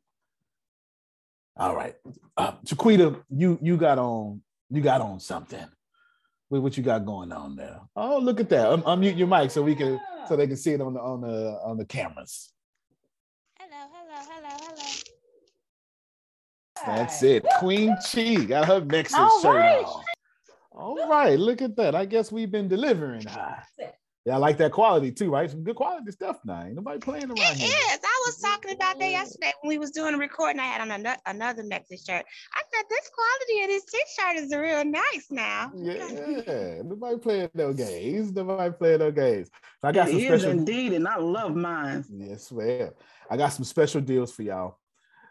All right, uh, Chiquita, you you got on you got on something. What, what you got going on there? Oh, look at that! Un- unmute your mic so we can so they can see it on the on the on the cameras. Hello, hello, hello, hello. That's it. Queen Chi got her Mexican All shirt right. on. All right, look at that. I guess we've been delivering high. Yeah, I like that quality too, right? Some good quality stuff now. Ain't nobody playing around It here. is. I was talking about that yesterday when we was doing a recording. I had on another, another Mexit shirt. I said this quality of this t-shirt is real nice now. Yeah, nobody playing no games. Nobody playing no games. So I got some It is special. indeed, and I love mine. Yes, well, I got some special deals for y'all.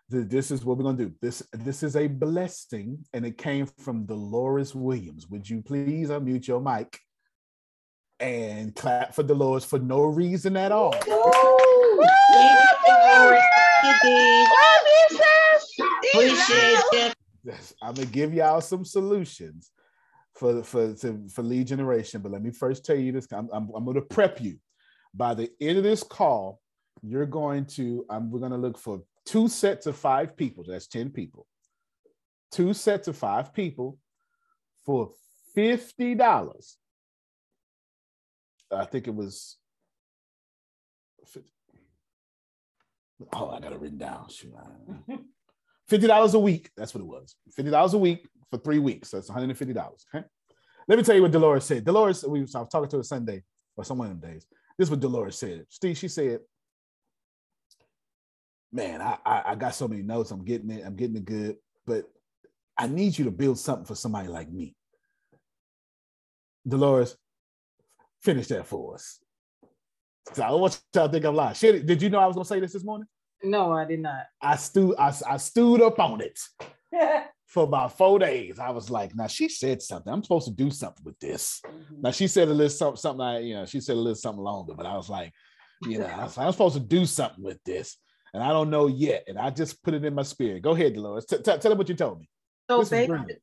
This is what we're gonna do. This this is a blessing, and it came from Dolores Williams. Would you please unmute your mic and clap for Dolores for no reason at all? Appreciate. Yes, I'm gonna give y'all some solutions for for to, for lead generation. But let me first tell you this. I'm, I'm, I'm gonna prep you. By the end of this call, you're going to um, we're gonna look for two sets of five people. That's ten people. Two sets of five people for fifty dollars. I think it was. 50 Oh, I got it written down. Fifty dollars a week. That's what it was. Fifty dollars a week for three weeks. That's one hundred and fifty dollars. Okay. Let me tell you what Dolores said. Dolores, we was, I was talking to her Sunday or some one of them days. This is what Dolores said. Steve, she said, "Man, I, I I got so many notes. I'm getting it. I'm getting it good, but I need you to build something for somebody like me." Dolores, finish that for us. So I don't want y'all to think I'm lying. Shit, did you know I was gonna say this this morning? No, I did not. I stewed, I, I stewed up on it for about four days. I was like, now she said something. I'm supposed to do something with this. Mm-hmm. Now she said a little something, something like, you know, she said a little something longer, but I was like, you know, I was like, I'm supposed to do something with this. And I don't know yet. And I just put it in my spirit. Go ahead, Dolores. T- t- tell them what you told me. So basically.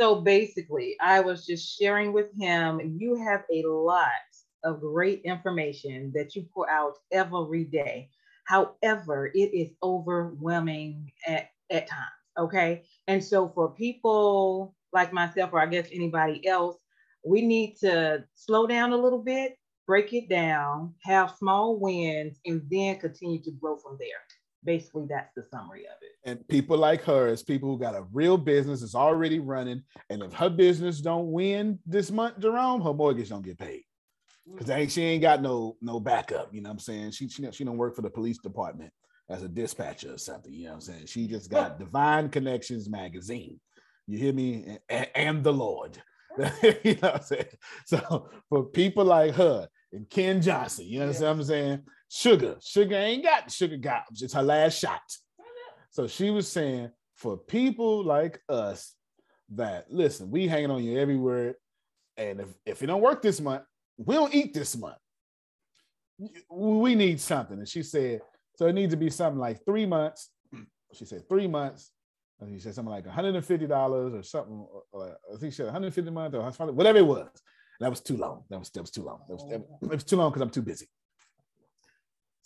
So basically, I was just sharing with him. You have a lot of great information that you pour out every day. However, it is overwhelming at, at times. Okay. And so for people like myself, or I guess anybody else, we need to slow down a little bit, break it down, have small wins, and then continue to grow from there. Basically, that's the summary of it. And people like her is people who got a real business, is already running. And if her business don't win this month, Jerome, her mortgage don't get paid. Because ain't she ain't got no no backup. You know what I'm saying? She she, she don't work for the police department as a dispatcher or something. You know what I'm saying? She just got Divine Connections magazine. You hear me? And, and the Lord. you know what I'm saying? So for people like her and Ken Johnson, you understand what I'm saying? Sugar, sugar ain't got sugar gobs. it's her last shot. So she was saying for people like us that listen, we hanging on you every word. And if, if it don't work this month, we don't eat this month. We need something. And she said, so it needs to be something like three months. She said three months. And she said something like $150 or something. Or I think she said 150 a month or whatever it was. That was too long. That was that was too long. That was, that, it was too long because I'm too busy.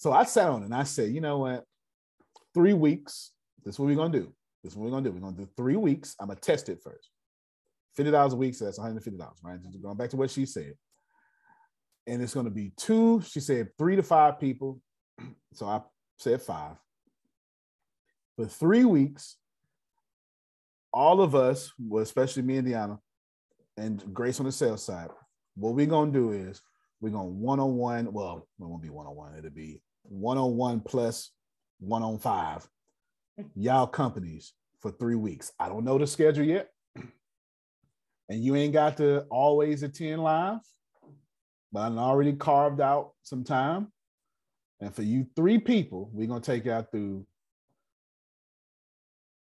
So I sat on it and I said, you know what? Three weeks. This is what we're gonna do. This is what we're gonna do. We're gonna do three weeks. I'm gonna test it first. $50 a week, so that's $150, right? Just going back to what she said. And it's gonna be two, she said three to five people. So I said five. For three weeks, all of us, well, especially me and Deanna, and Grace on the sales side, what we're gonna do is we're gonna one-on-one, well, it won't be one-on-one, it'll be one-on-one oh plus one on five, y'all companies for three weeks. I don't know the schedule yet. And you ain't got to always attend live, but I'm already carved out some time. And for you three people, we're gonna take y'all through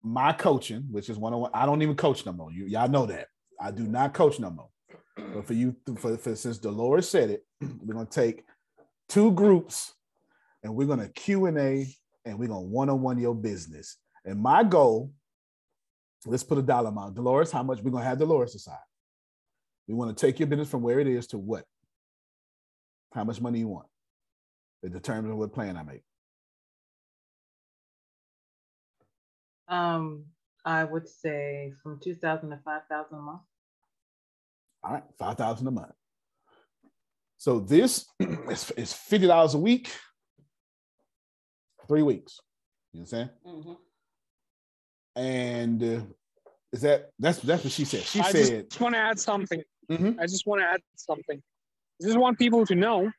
my coaching, which is one on one. I don't even coach no more. You y'all know that. I do not coach no more. But for you, for, for since Dolores said it, we're gonna take two groups and we're gonna Q and A and we're gonna one on one your business. And my goal, let's put a dollar amount. Dolores, how much we're gonna have Dolores decide. We want to take your business from where it is to what? How much money you want? It determines what plan I make. Um, I would say from two thousand to five thousand a month. All right, five thousand a month. So this is, is fifty dollars a week, three weeks. You understand? And uh, Is that that's that's what she said? She I said. I just want to add something. Mhm. I just want to add something. I just want people to know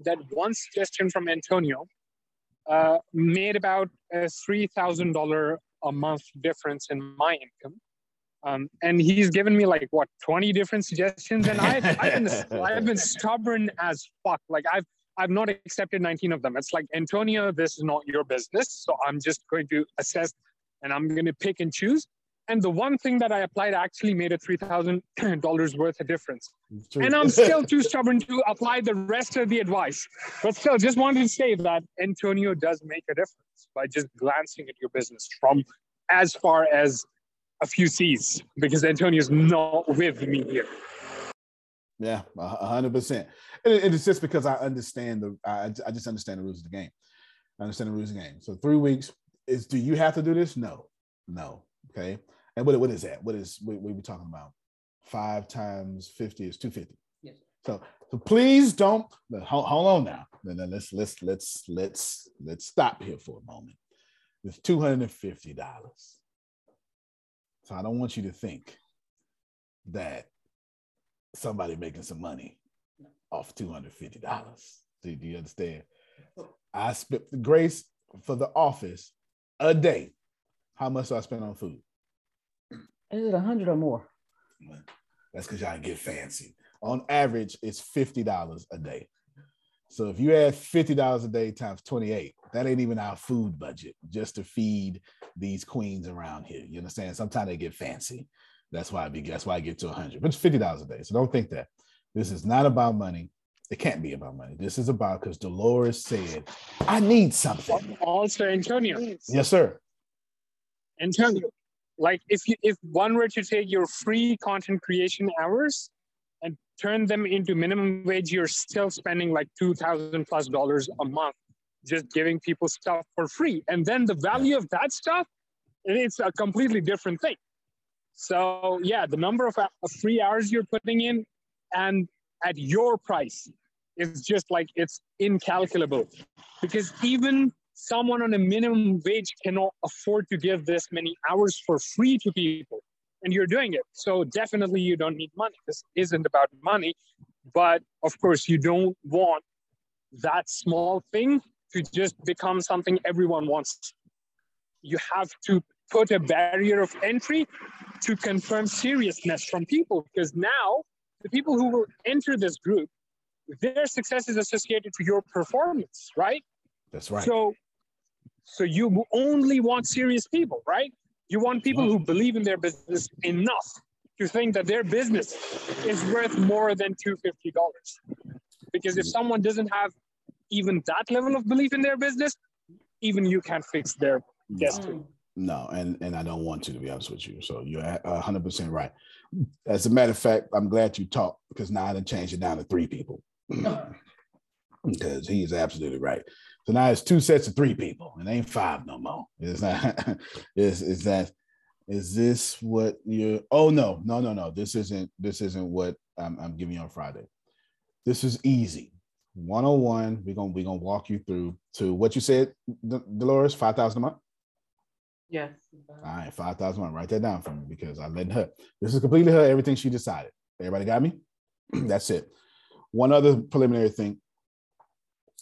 that one suggestion from Antonio uh, made about a three thousand dollar a month difference in my income. Um, and he's given me like what 20 different suggestions and I've, I've, been, I've been stubborn as fuck like I've I've not accepted 19 of them. It's like Antonio this is not your business so I'm just going to assess and I'm going to pick and choose. And the one thing that I applied actually made a $3,000 worth of difference. And I'm still too stubborn to apply the rest of the advice. But still just wanted to say that Antonio does make a difference by just glancing at your business from as far as a few C's because Antonio's not with me here. Yeah, hundred percent. And it's just because I understand the, I, I just understand the rules of the game. I understand the rules of the game. So three weeks is. Do you have to do this? No, no. Okay. And what what is that? What is what, what are we talking about? Five times fifty is two fifty. Yes. So so please don't hold, hold on now. Then then let's let's let's let's let's stop here for a moment. It's two hundred and fifty dollars. So I don't want you to think that somebody making some money off two hundred fifty dollars. Do, do you understand? I spent the grace for the office a day. How much do I spend on food? Is it a hundred or more? That's because y'all get fancy. On average, it's fifty dollars a day. So if you add fifty dollars a day times twenty-eight, that ain't even our food budget just to feed these queens around here. You understand? Sometimes they get fancy. That's why I be. That's why I get to hundred. But it's fifty dollars a day. So don't think that this is not about money. It can't be about money. This is about because Dolores said, "I need something." Also, Antonio. Yes, sir. Antonio, like if you if one were to take your free content creation hours and turn them into minimum wage, you're still spending like two thousand plus dollars a month just giving people stuff for free. And then the value of that stuff, it's a completely different thing. So yeah, the number of, of free hours you're putting in and at your price is just like it's incalculable. Because even someone on a minimum wage cannot afford to give this many hours for free to people and you're doing it. So definitely you don't need money. This isn't about money but of course you don't want that small thing to just become something everyone wants. You have to put a barrier of entry to confirm seriousness from people because now the people who will enter this group their success is associated to your performance right? That's right. so so you only want serious people right? You want people who believe in their business enough to think that their business is worth more than $250 because if someone doesn't have even that level of belief in their business even you can't fix their mm. destiny No, and and I don't want to, to be honest with you. So you're a hundred percent right. As a matter of fact, I'm glad you talked because now I done changed it down to three people. because he's absolutely right. So now it's two sets of three people, and ain't five no more. Is that is is that is this what you're? oh no, no, no, no. This isn't this isn't what I'm, I'm giving you on Friday. This is easy. 101. We're gonna we're gonna walk you through to what you said, Dolores, five thousand a month. Yes. All right, five thousand one. Write that down for me because I let her. This is completely her. Everything she decided. Everybody got me. That's it. One other preliminary thing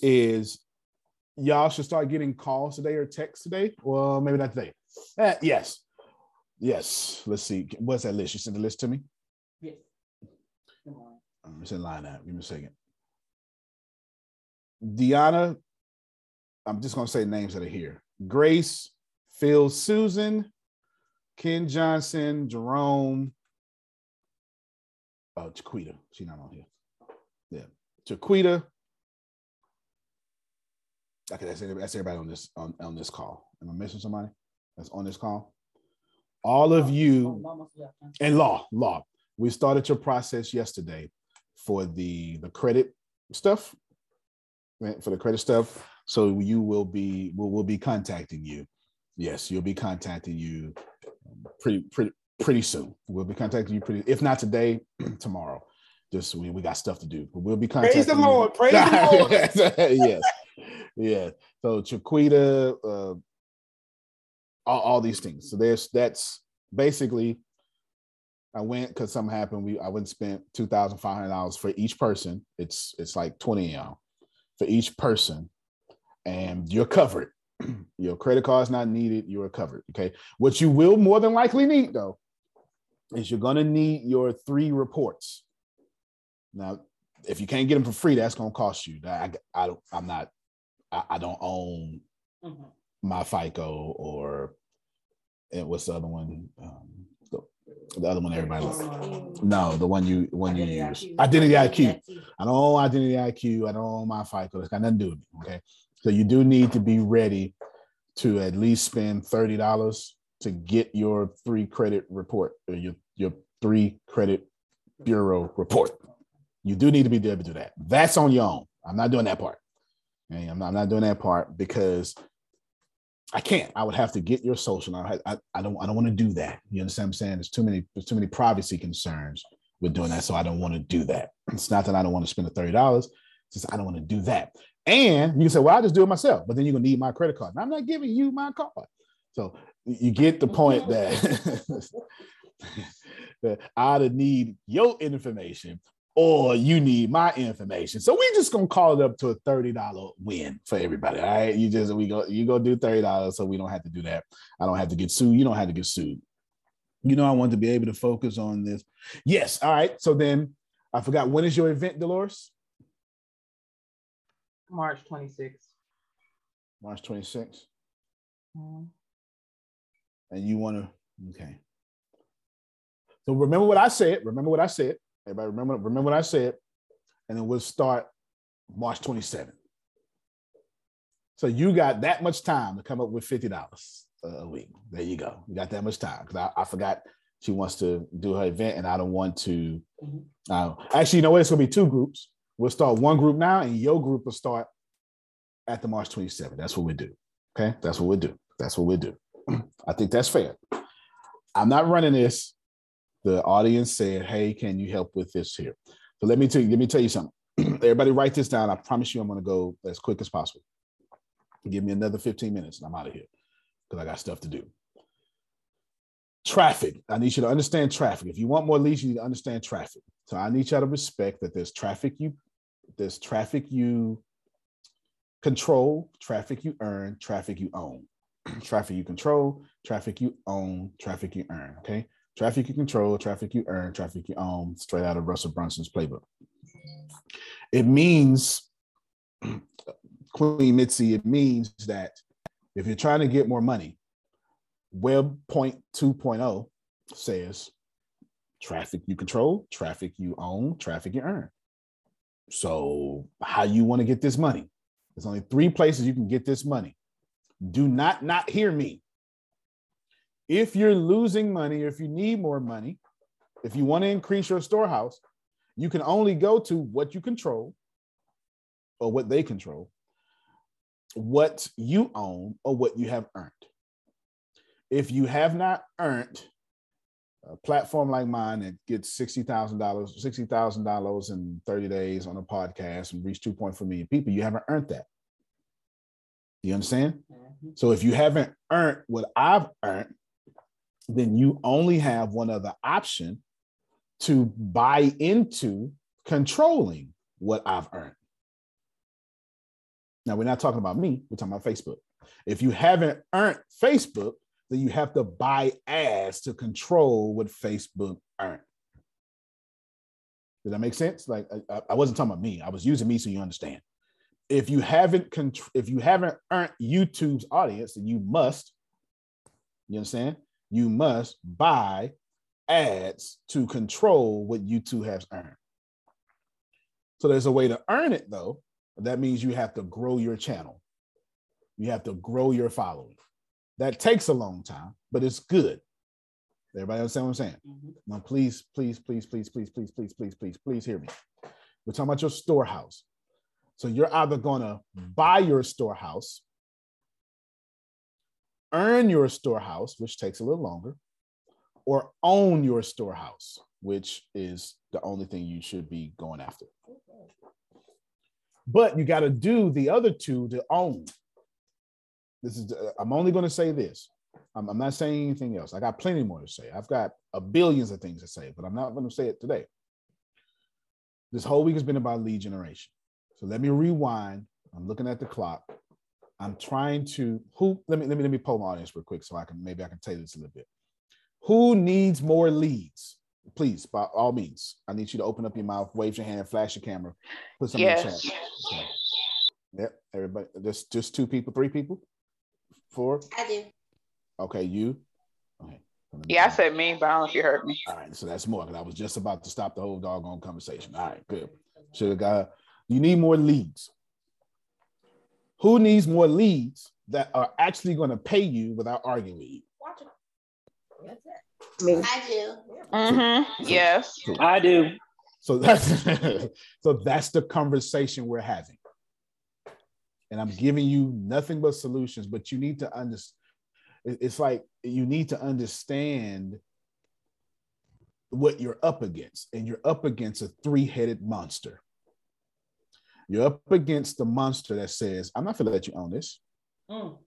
is y'all should start getting calls today or texts today. Well, maybe not today. Eh, yes, yes. Let's see. What's that list? You sent the list to me. Yes. Um, It's in line out. Give me a second. Deanna, I'm just gonna say names that are here. Grace, Phil, Susan, Ken Johnson, Jerome. Uh, oh, Chiquita. She's not on here. Yeah. Chiquita. Okay, that's everybody, on this on, on this call. Am I missing somebody that's on this call? All of you and law, law. We started your process yesterday for the the credit stuff, for the credit stuff. So you will be we'll, we'll be contacting you. Yes, you'll be contacting you um, pretty pretty pretty soon. We'll be contacting you pretty if not today, tomorrow. Just we, we got stuff to do, but we'll be contacting. Praise the you. Lord. Praise the Lord. yes, yeah. So Chiquita, uh, all, all these things. So there's that's basically, I went because something happened. We I went and spent two thousand five hundred dollars for each person. It's it's like twenty y'all for each person, and you're covered. Your credit card's not needed. You're covered. Okay. What you will more than likely need though is you're gonna need your three reports. Now, if you can't get them for free, that's gonna cost you. I, I don't. I'm not. I, I don't own mm-hmm. my FICO or and what's the other one? Um, the, the, other one everybody loves. No, the one you one you use. Identity IQ. I don't own Identity IQ. I don't own my FICO. It's got nothing to do with me. Okay. So you do need to be ready to at least spend thirty dollars to get your three credit report or your your three credit bureau report. You do need to be able to do that. That's on your own. I'm not doing that part. I'm, not, I'm not doing that part because I can't. I would have to get your social. I, I, I don't I don't want to do that. You understand what I'm saying? There's too many there's too many privacy concerns with doing that. So I don't want to do that. It's not that I don't want to spend the $30. It's just I don't want to do that. And you can say, well, I'll just do it myself, but then you're gonna need my credit card. And I'm not giving you my card. So you get the point that, that I need your information or you need my information. So we're just gonna call it up to a $30 win for everybody. All right. You just we go you go do $30 so we don't have to do that. I don't have to get sued. You don't have to get sued. You know, I want to be able to focus on this. Yes. All right. So then I forgot when is your event, Dolores? March 26th. March 26th. Mm-hmm. And you want to, okay. So remember what I said. Remember what I said. Everybody remember, remember what I said. And then we'll start March 27th. So you got that much time to come up with $50 a week. There you go. You got that much time. Because I, I, forgot she wants to do her event and I don't want to. Mm-hmm. Uh, actually, you know what? It's going to be two groups. We'll start one group now, and your group will start at the March 27th. That's what we do. Okay, that's what we do. That's what we do. I think that's fair. I'm not running this. The audience said, "Hey, can you help with this here?" So let me tell you. Let me tell you something. Everybody, write this down. I promise you, I'm going to go as quick as possible. Give me another 15 minutes, and I'm out of here because I got stuff to do. Traffic. I need you to understand traffic. If you want more leads, you need to understand traffic. So I need you to respect that there's traffic you there's traffic you control, traffic you earn, traffic you own. traffic you control, traffic you own, traffic you earn. Okay. Traffic you control, traffic you earn, traffic you own, straight out of Russell Brunson's playbook. It means, Queen Mitzi, it means that if you're trying to get more money, Web Point 2.0 says traffic you control, traffic you own, traffic you earn. So, how you want to get this money? There's only three places you can get this money. Do not not hear me. If you're losing money, or if you need more money, if you want to increase your storehouse, you can only go to what you control or what they control, what you own or what you have earned. If you have not earned a platform like mine that gets sixty thousand dollars, sixty thousand dollars in thirty days on a podcast and reach two point four million people, you haven't earned that. You understand? Mm-hmm. So if you haven't earned what I've earned, then you only have one other option to buy into controlling what I've earned. Now we're not talking about me, we're talking about Facebook. If you haven't earned Facebook, then you have to buy ads to control what Facebook earned. Does that make sense? Like I, I, wasn't talking about me. I was using me so you understand. If you haven't contr- if you haven't earned YouTube's audience, then you must, you understand? You must buy ads to control what YouTube has earned. So there's a way to earn it though. That means you have to grow your channel. You have to grow your following. That takes a long time, but it's good. Everybody understand what I'm saying? Mm-hmm. Now, please, please, please, please, please, please, please, please, please, please hear me. We're talking about your storehouse. So you're either going to buy your storehouse, earn your storehouse, which takes a little longer, or own your storehouse, which is the only thing you should be going after. But you got to do the other two to own this is i'm only going to say this I'm, I'm not saying anything else. I got plenty more to say. I've got a billions of things to say, but I'm not going to say it today. This whole week has been about lead generation. So let me rewind. I'm looking at the clock. I'm trying to who let me let me let me poll my audience real quick so I can maybe I can tell you this a little bit. Who needs more leads? Please, by all means, I need you to open up your mouth, wave your hand, flash your camera, put something yes. in the chat. Okay. Yep, everybody. Just just two people, three people, four. I do. Okay, you. Okay. Yeah, I said me, but I don't know if you heard me. All right, so that's more because I was just about to stop the whole doggone conversation. All right, good. Should have got. You need more leads. Who needs more leads that are actually going to pay you without arguing with you? That's it. Me. I do. Mm-hmm. So, yes, so, I do. So that's so that's the conversation we're having. And I'm giving you nothing but solutions, but you need to understand. It's like you need to understand what you're up against, and you're up against a three-headed monster. You're up against the monster that says, I'm not going to let you own this. Mm.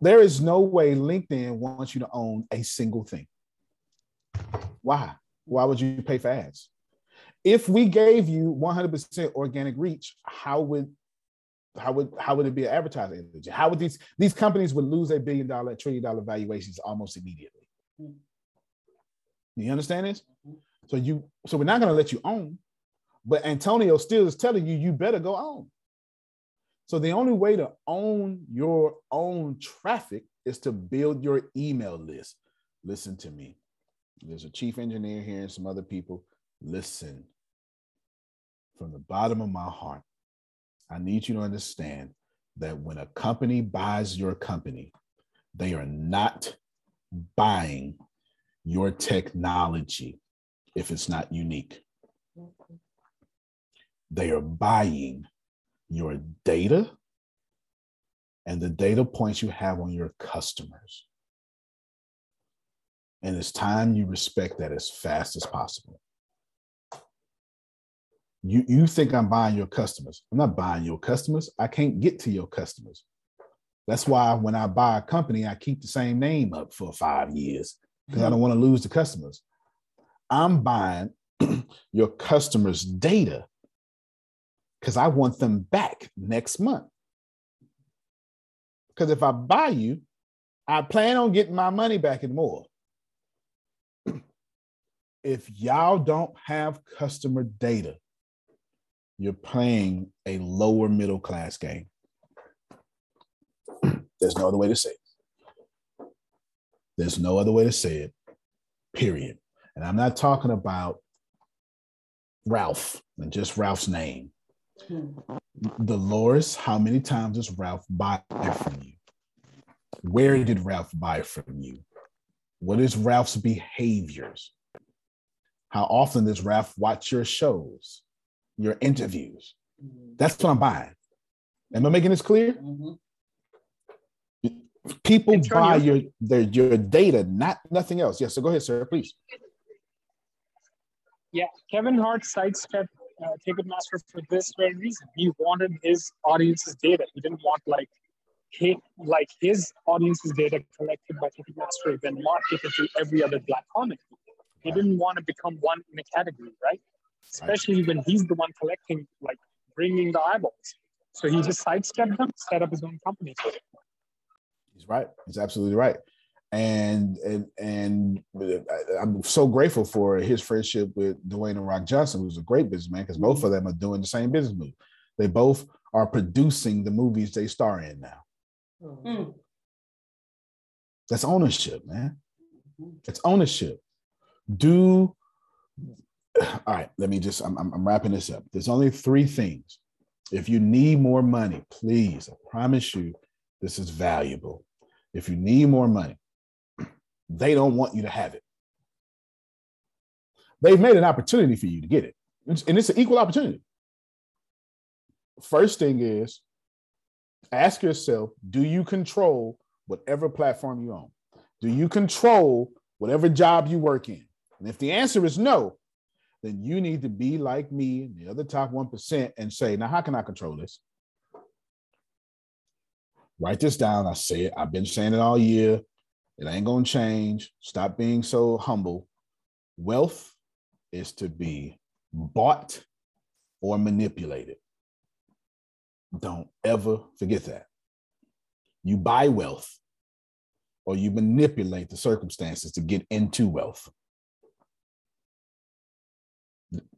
There is no way LinkedIn wants you to own a single thing. Why? Why would you pay for ads? If we gave you 100% organic reach, how would how would how would it be an advertising agency? How would these these companies would lose a billion dollar, trillion dollar valuations almost immediately? Mm. You understand this? So you so we're not going to let you own. But Antonio still is telling you, you better go on. So the only way to own your own traffic is to build your email list. Listen to me. There's a chief engineer here and some other people. Listen from the bottom of my heart. I need you to understand that when a company buys your company, they are not buying your technology if it's not unique. They are buying your data and the data points you have on your customers. And it's time you respect that as fast as possible. You, you think I'm buying your customers. I'm not buying your customers. I can't get to your customers. That's why when I buy a company, I keep the same name up for five years because I mm-hmm. don't want to lose the customers. I'm buying your customers' data because I want them back next month. Because if I buy you, I plan on getting my money back and more. if y'all don't have customer data, you're playing a lower middle class game. There's no other way to say it. There's no other way to say it, period. And I'm not talking about Ralph and just Ralph's name. Hmm. Dolores, how many times does Ralph buy from you? Where did Ralph buy from you? What is Ralph's behaviors? How often does Ralph watch your shows, your interviews? That's what I'm buying. Am I making this clear? Mm-hmm. People buy your their your data, not nothing else. Yes, so go ahead, sir, please. Yeah, Kevin Hart sidestepped uh, Ticketmaster for this very reason. He wanted his audience's data. He didn't want like his, like his audience's data collected by Ticketmaster then marketed to every other black comic. He didn't want to become one in a category, right? Especially when he's the one collecting, like bringing the eyeballs. So he just sidestepped them, set up his own company. He's right. He's absolutely right and and and I'm so grateful for his friendship with Dwayne and Rock Johnson, who's a great businessman, because both of them are doing the same business move. They both are producing the movies they star in now. Mm. That's ownership, man. It's ownership. Do all right. Let me just. I'm, I'm wrapping this up. There's only three things. If you need more money, please, I promise you, this is valuable. If you need more money, they don't want you to have it. They've made an opportunity for you to get it, and it's an equal opportunity. First thing is ask yourself do you control whatever platform you own? Do you control whatever job you work in? And if the answer is no, then you need to be like me the other top 1% and say, now, how can I control this? Write this down. I say it. I've been saying it all year. It ain't going to change. Stop being so humble. Wealth is to be bought or manipulated. Don't ever forget that. You buy wealth or you manipulate the circumstances to get into wealth.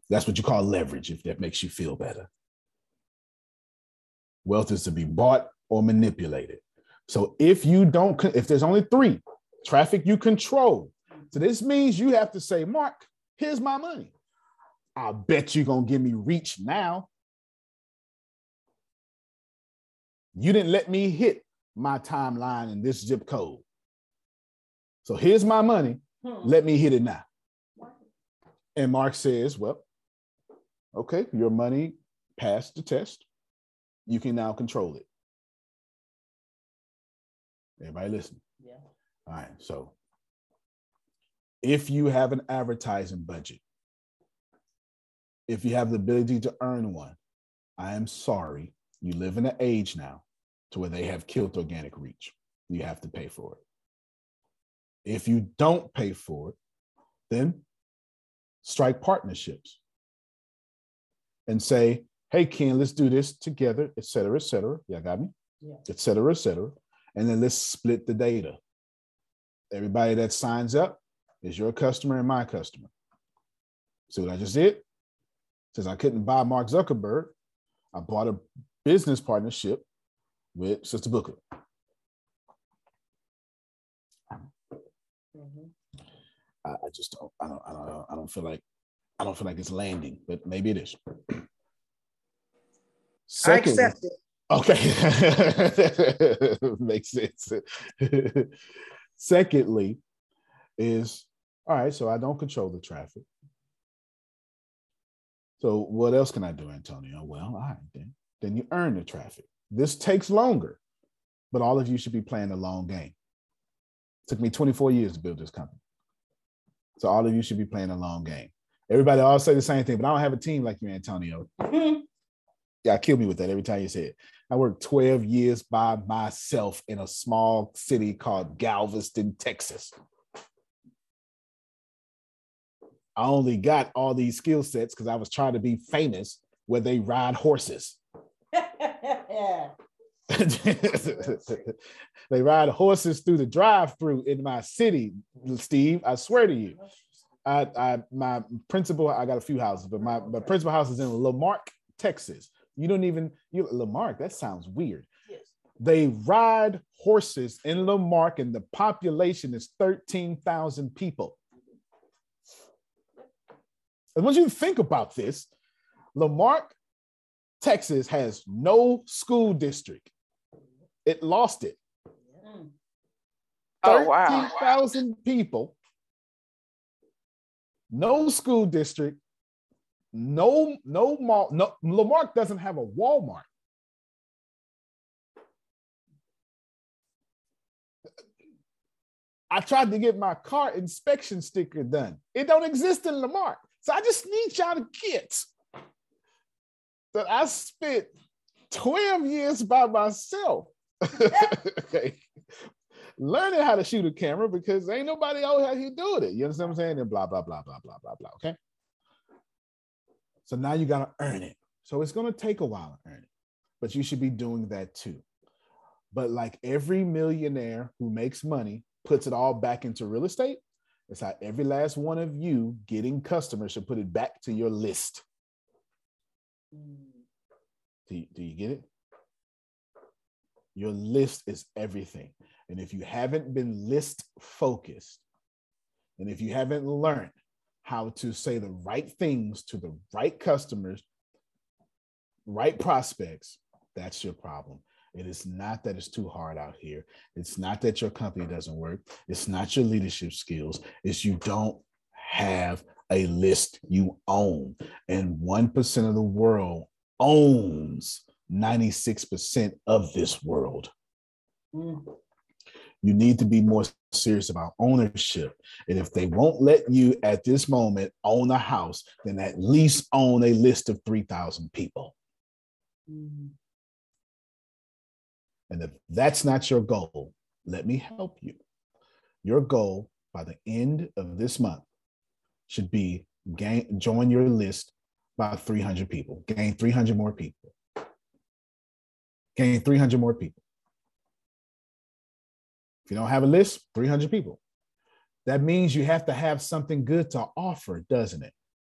That's what you call leverage, if that makes you feel better. Wealth is to be bought or manipulated. So if you don't, if there's only three traffic you control, so this means you have to say, Mark, here's my money. I bet you're gonna give me reach now. You didn't let me hit my timeline in this zip code. So here's my money. Hmm. Let me hit it now. And Mark says, Well, okay, your money passed the test. You can now control it. Everybody listen. Yeah. All right. So if you have an advertising budget, if you have the ability to earn one, I am sorry. You live in an age now to where they have killed organic reach. You have to pay for it. If you don't pay for it, then strike partnerships and say, hey, Ken, let's do this together, et cetera, et cetera. Yeah, got me? Yeah. Et cetera, et cetera. And then let's split the data. Everybody that signs up is your customer and my customer. See what I just did? Since I couldn't buy Mark Zuckerberg, I bought a business partnership with Sister Booker. Mm-hmm. I, I, just don't. I don't. I don't. I don't feel like. I don't feel like it's landing, but maybe it is. Second, I accept it. Okay, makes sense. Secondly, is all right. So I don't control the traffic. So what else can I do, Antonio? Well, all right, then. Then you earn the traffic. This takes longer, but all of you should be playing the long game. It took me 24 years to build this company. So all of you should be playing a long game. Everybody all say the same thing, but I don't have a team like you, Antonio. Mm-hmm. Yeah, kill me with that every time you say it. I worked 12 years by myself in a small city called Galveston, Texas. I only got all these skill sets because I was trying to be famous where they ride horses. they ride horses through the drive-through in my city, Steve. I swear to you. I, I my principal, I got a few houses, but my, my principal house is in La Marque, Texas. You don't even you La Marque, that sounds weird. Yes. They ride horses in La Marque, and the population is 13,000 people. And once you think about this, La Marque Texas has no school district. It lost it. Mm. Oh, wow. 13,000 people, no school district, no, no mall. No, La Marque doesn't have a Walmart. I tried to get my car inspection sticker done. It don't exist in La Marque. So I just need y'all to get that I spent 12 years by myself okay. Learning how to shoot a camera because ain't nobody else out here doing it. You understand what I'm saying? And blah, blah, blah, blah, blah, blah, blah. Okay. So now you got to earn it. So it's going to take a while to earn it, but you should be doing that too. But like every millionaire who makes money puts it all back into real estate, it's how every last one of you getting customers should put it back to your list. Mm. Do you, do you get it? Your list is everything. And if you haven't been list focused, and if you haven't learned how to say the right things to the right customers, right prospects, that's your problem. It is not that it's too hard out here. It's not that your company doesn't work. It's not your leadership skills. It's you don't have a list you own. And 1% of the world owns 96% of this world. Mm. You need to be more serious about ownership. And if they won't let you at this moment own a house, then at least own a list of 3,000 people. Mm. And if that's not your goal, let me help you. your goal by the end of this month should be gain join your list by 300 people. Gain 300 more people. Gain 300 more people. If you don't have a list, 300 people. That means you have to have something good to offer, doesn't it?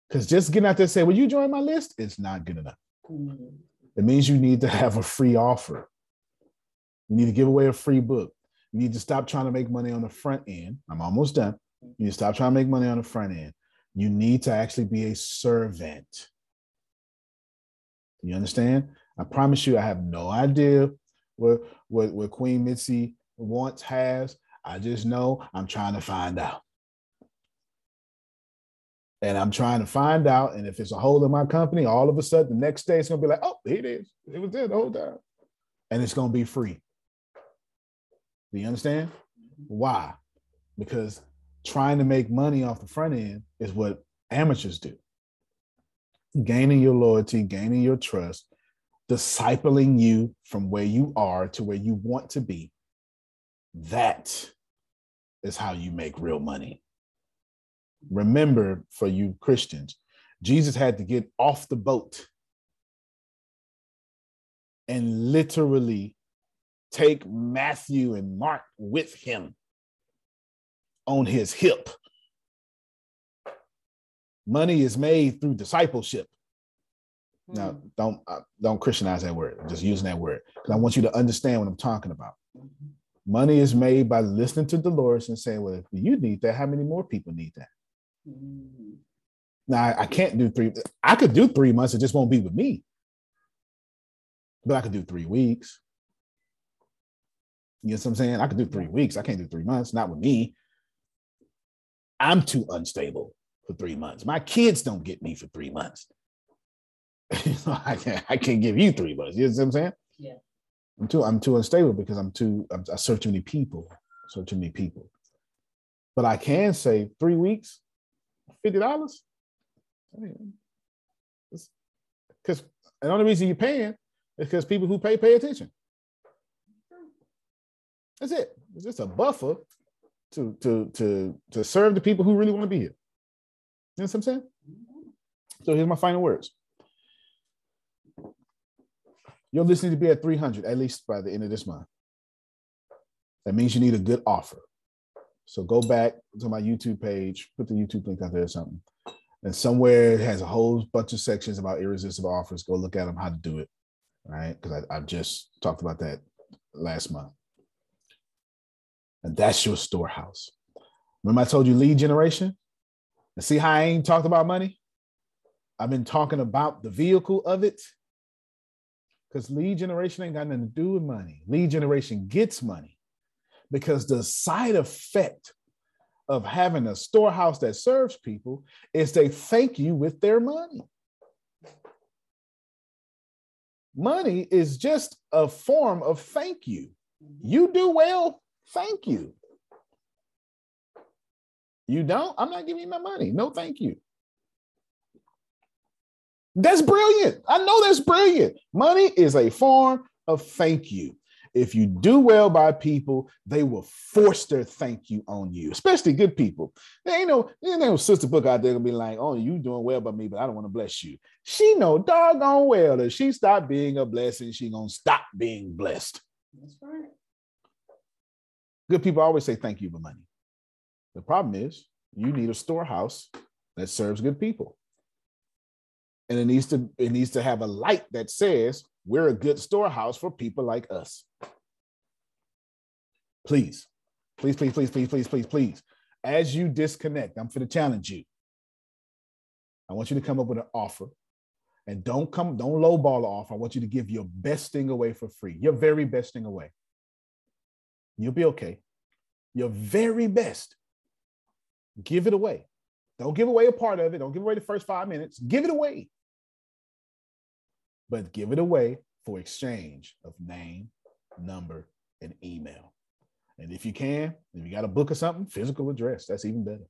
Because just getting out there and say, Will you join my list? It's not good enough. Mm-hmm. It means you need to have a free offer. You need to give away a free book. You need to stop trying to make money on the front end. I'm almost done. You need to stop trying to make money on the front end. You need to actually be a servant. You understand? I promise you, I have no idea what, what, what Queen Mitzi wants, has. I just know I'm trying to find out. And I'm trying to find out. And if it's a hole in my company, all of a sudden the next day it's gonna be like, oh, it is. It was there the whole time. And it's gonna be free. Do you understand? Why? Because trying to make money off the front end is what amateurs do. Gaining your loyalty, gaining your trust, discipling you from where you are to where you want to be. That is how you make real money. Remember, for you Christians, Jesus had to get off the boat and literally take Matthew and Mark with him on his hip. Money is made through discipleship. Now, hmm. don't uh, don't Christianize that word. I'm just using that word because I want you to understand what I'm talking about. Money is made by listening to Dolores and saying, "Well, if you need that, how many more people need that?" Mm-hmm. Now, I, I can't do three. I could do three months. It just won't be with me. But I could do three weeks. You know what I'm saying? I could do three weeks. I can't do three months. Not with me. I'm too unstable for three months. My kids don't get me for three months. I can't. I can't give you three months. You know what I'm saying? Yeah. I'm too. I'm too unstable because I'm too. I'm, I serve too many people. I serve too many people. But I can say three weeks, fifty dollars. Because the only reason you're paying is because people who pay pay attention. That's it. It's just a buffer to to to to serve the people who really want to be here. You know what I'm saying? So here's my final words. You're listening to be at 300 at least by the end of this month. That means you need a good offer. So go back to my YouTube page, put the YouTube link out there or something. And somewhere it has a whole bunch of sections about irresistible offers. Go look at them, how to do it. Right. Because I, I just talked about that last month. And that's your storehouse. Remember, I told you lead generation? And see how I ain't talked about money? I've been talking about the vehicle of it. Because lead generation ain't got nothing to do with money. Lead generation gets money because the side effect of having a storehouse that serves people is they thank you with their money. Money is just a form of thank you. You do well, Thank you. You don't? I'm not giving you my money. No, thank you. That's brilliant. I know that's brilliant. Money is a form of thank you. If you do well by people, they will force their thank you on you, especially good people. There ain't no, there ain't no sister book out there gonna be like, oh, you doing well by me, but I don't want to bless you. She know doggone well that she stopped being a blessing, she gonna stop being blessed. That's right. Good people always say thank you for money. The problem is you need a storehouse that serves good people. And it needs to it needs to have a light that says we're a good storehouse for people like us. Please, please, please, please, please, please, please, please. As you disconnect, I'm going to challenge you. I want you to come up with an offer. And don't come, don't lowball the offer. I want you to give your best thing away for free, your very best thing away. You'll be okay. Your very best. Give it away. Don't give away a part of it. Don't give away the first five minutes. Give it away. But give it away for exchange of name, number, and email. And if you can, if you got a book or something, physical address, that's even better.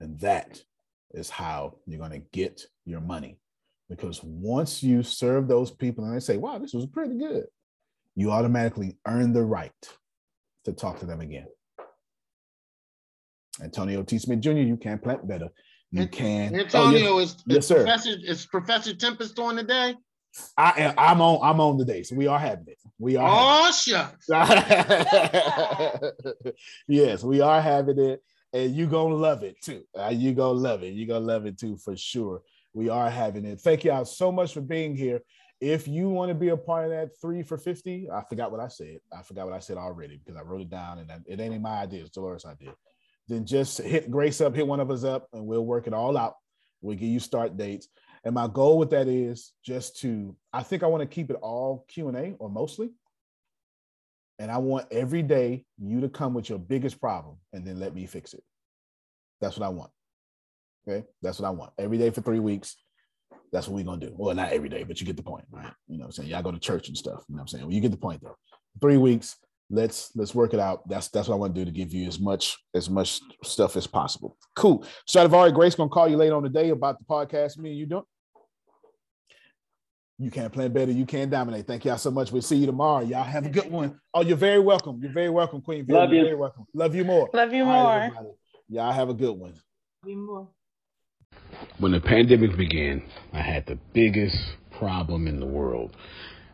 And that is how you're going to get your money. Because once you serve those people and they say, wow, this was pretty good, you automatically earn the right to talk to them again. Antonio T. Smith Jr., you can't plant better. You can. Antonio oh, yes. is, yes, sir. Professor is Professor Tempest on today. I am. I'm on. I'm on today, so we are having it. We are. Oh shucks. yes, we are having it, and you gonna love it too. Uh, you gonna love it. You gonna love it too for sure. We are having it. Thank y'all so much for being here. If you want to be a part of that three for 50, I forgot what I said. I forgot what I said already because I wrote it down and it ain't in my idea. It's Dolores' idea. Then just hit Grace up, hit one of us up, and we'll work it all out. We'll give you start dates. And my goal with that is just to, I think I want to keep it all Q&A or mostly. And I want every day you to come with your biggest problem and then let me fix it. That's what I want. Okay. That's what I want. Every day for three weeks. That's what we're gonna do. Well, not every day, but you get the point, right? You know what I'm saying? Y'all go to church and stuff. You know what I'm saying? Well, you get the point though. Three weeks, let's let's work it out. That's that's what I want to do to give you as much as much stuff as possible. Cool. So, Stradivari Grace gonna call you later on the day about the podcast. Me and you doing. You can't plan better. You can't dominate. Thank y'all so much. We'll see you tomorrow. Y'all have a good one. Oh, you're very welcome. You're very welcome, Queen. Love you're you. Very welcome. Love you more. Love you All more. right, y'all have a good one. Be more. When the pandemic began, I had the biggest problem in the world.